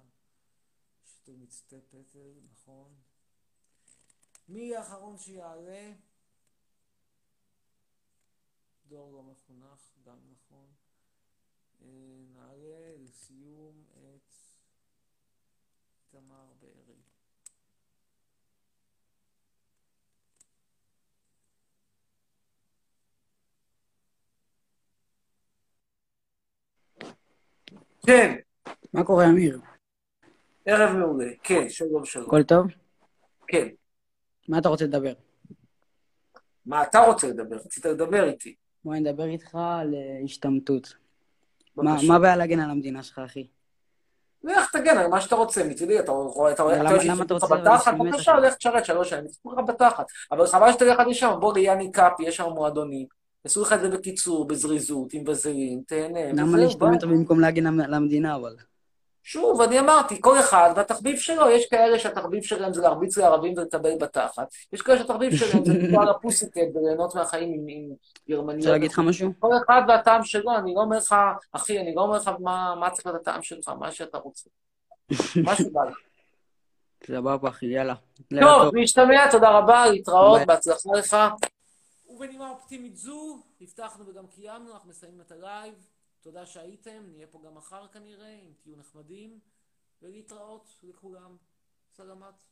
שיתוף מצפה פטל, נכון. מי האחרון שיעלה? דור לא מחונך, גם נכון. אה, נעלה לסיום את תמר בארי. כן, מה קורה, אמיר? ערב מעולה. כן, שלום שלום. הכל טוב? כן. מה אתה רוצה לדבר? מה אתה רוצה לדבר? רצית לדבר איתי. בוא נדבר איתך על אה, השתמטות. מה הבעיה להגן על המדינה שלך, אחי? לך תגן על מה שאתה רוצה, מצידי, אתה רואה, אתה רואה, למה- אתה שיש אתה רוצה בתחת, להשתמט בבקשה? לך תשרת שלוש שנים, יצאו לך בתחת. אבל חבל שתלך עד לשם, בוא ליאני קאפי, יש שם מועדונים. יעשו לך את זה בקיצור, בזריזות, עם וזלין, תהנה, למה להשתמט. במקום להגן על המדינה, אבל? שוב, אני אמרתי, כל אחד והתחביב שלו, יש כאלה שהתחביב שלהם זה להרביץ לערבים ולטבל בתחת, יש כאלה שהתחביב שלהם זה לקרוא על הפוסיקט וליהנות מהחיים עם, עם גרמניות. רוצה להגיד לך משהו? כל אחד והטעם שלו, אני לא אומר לך, אחי, אני לא אומר לך מה, מה צריך להיות הטעם שלך, מה שאתה רוצה. מה שבא לך. סבבה, אחי, יאללה. טוב, להשתמע, תודה רבה, להתראות. בהצלחה לך. ובנימה אופטימית זו, הבטחנו וגם קיימנו, אנחנו מסיימים את הלייב. תודה שהייתם, נהיה פה גם מחר כנראה, אם תהיו נחמדים, ולהתראות לכולם. סלמת.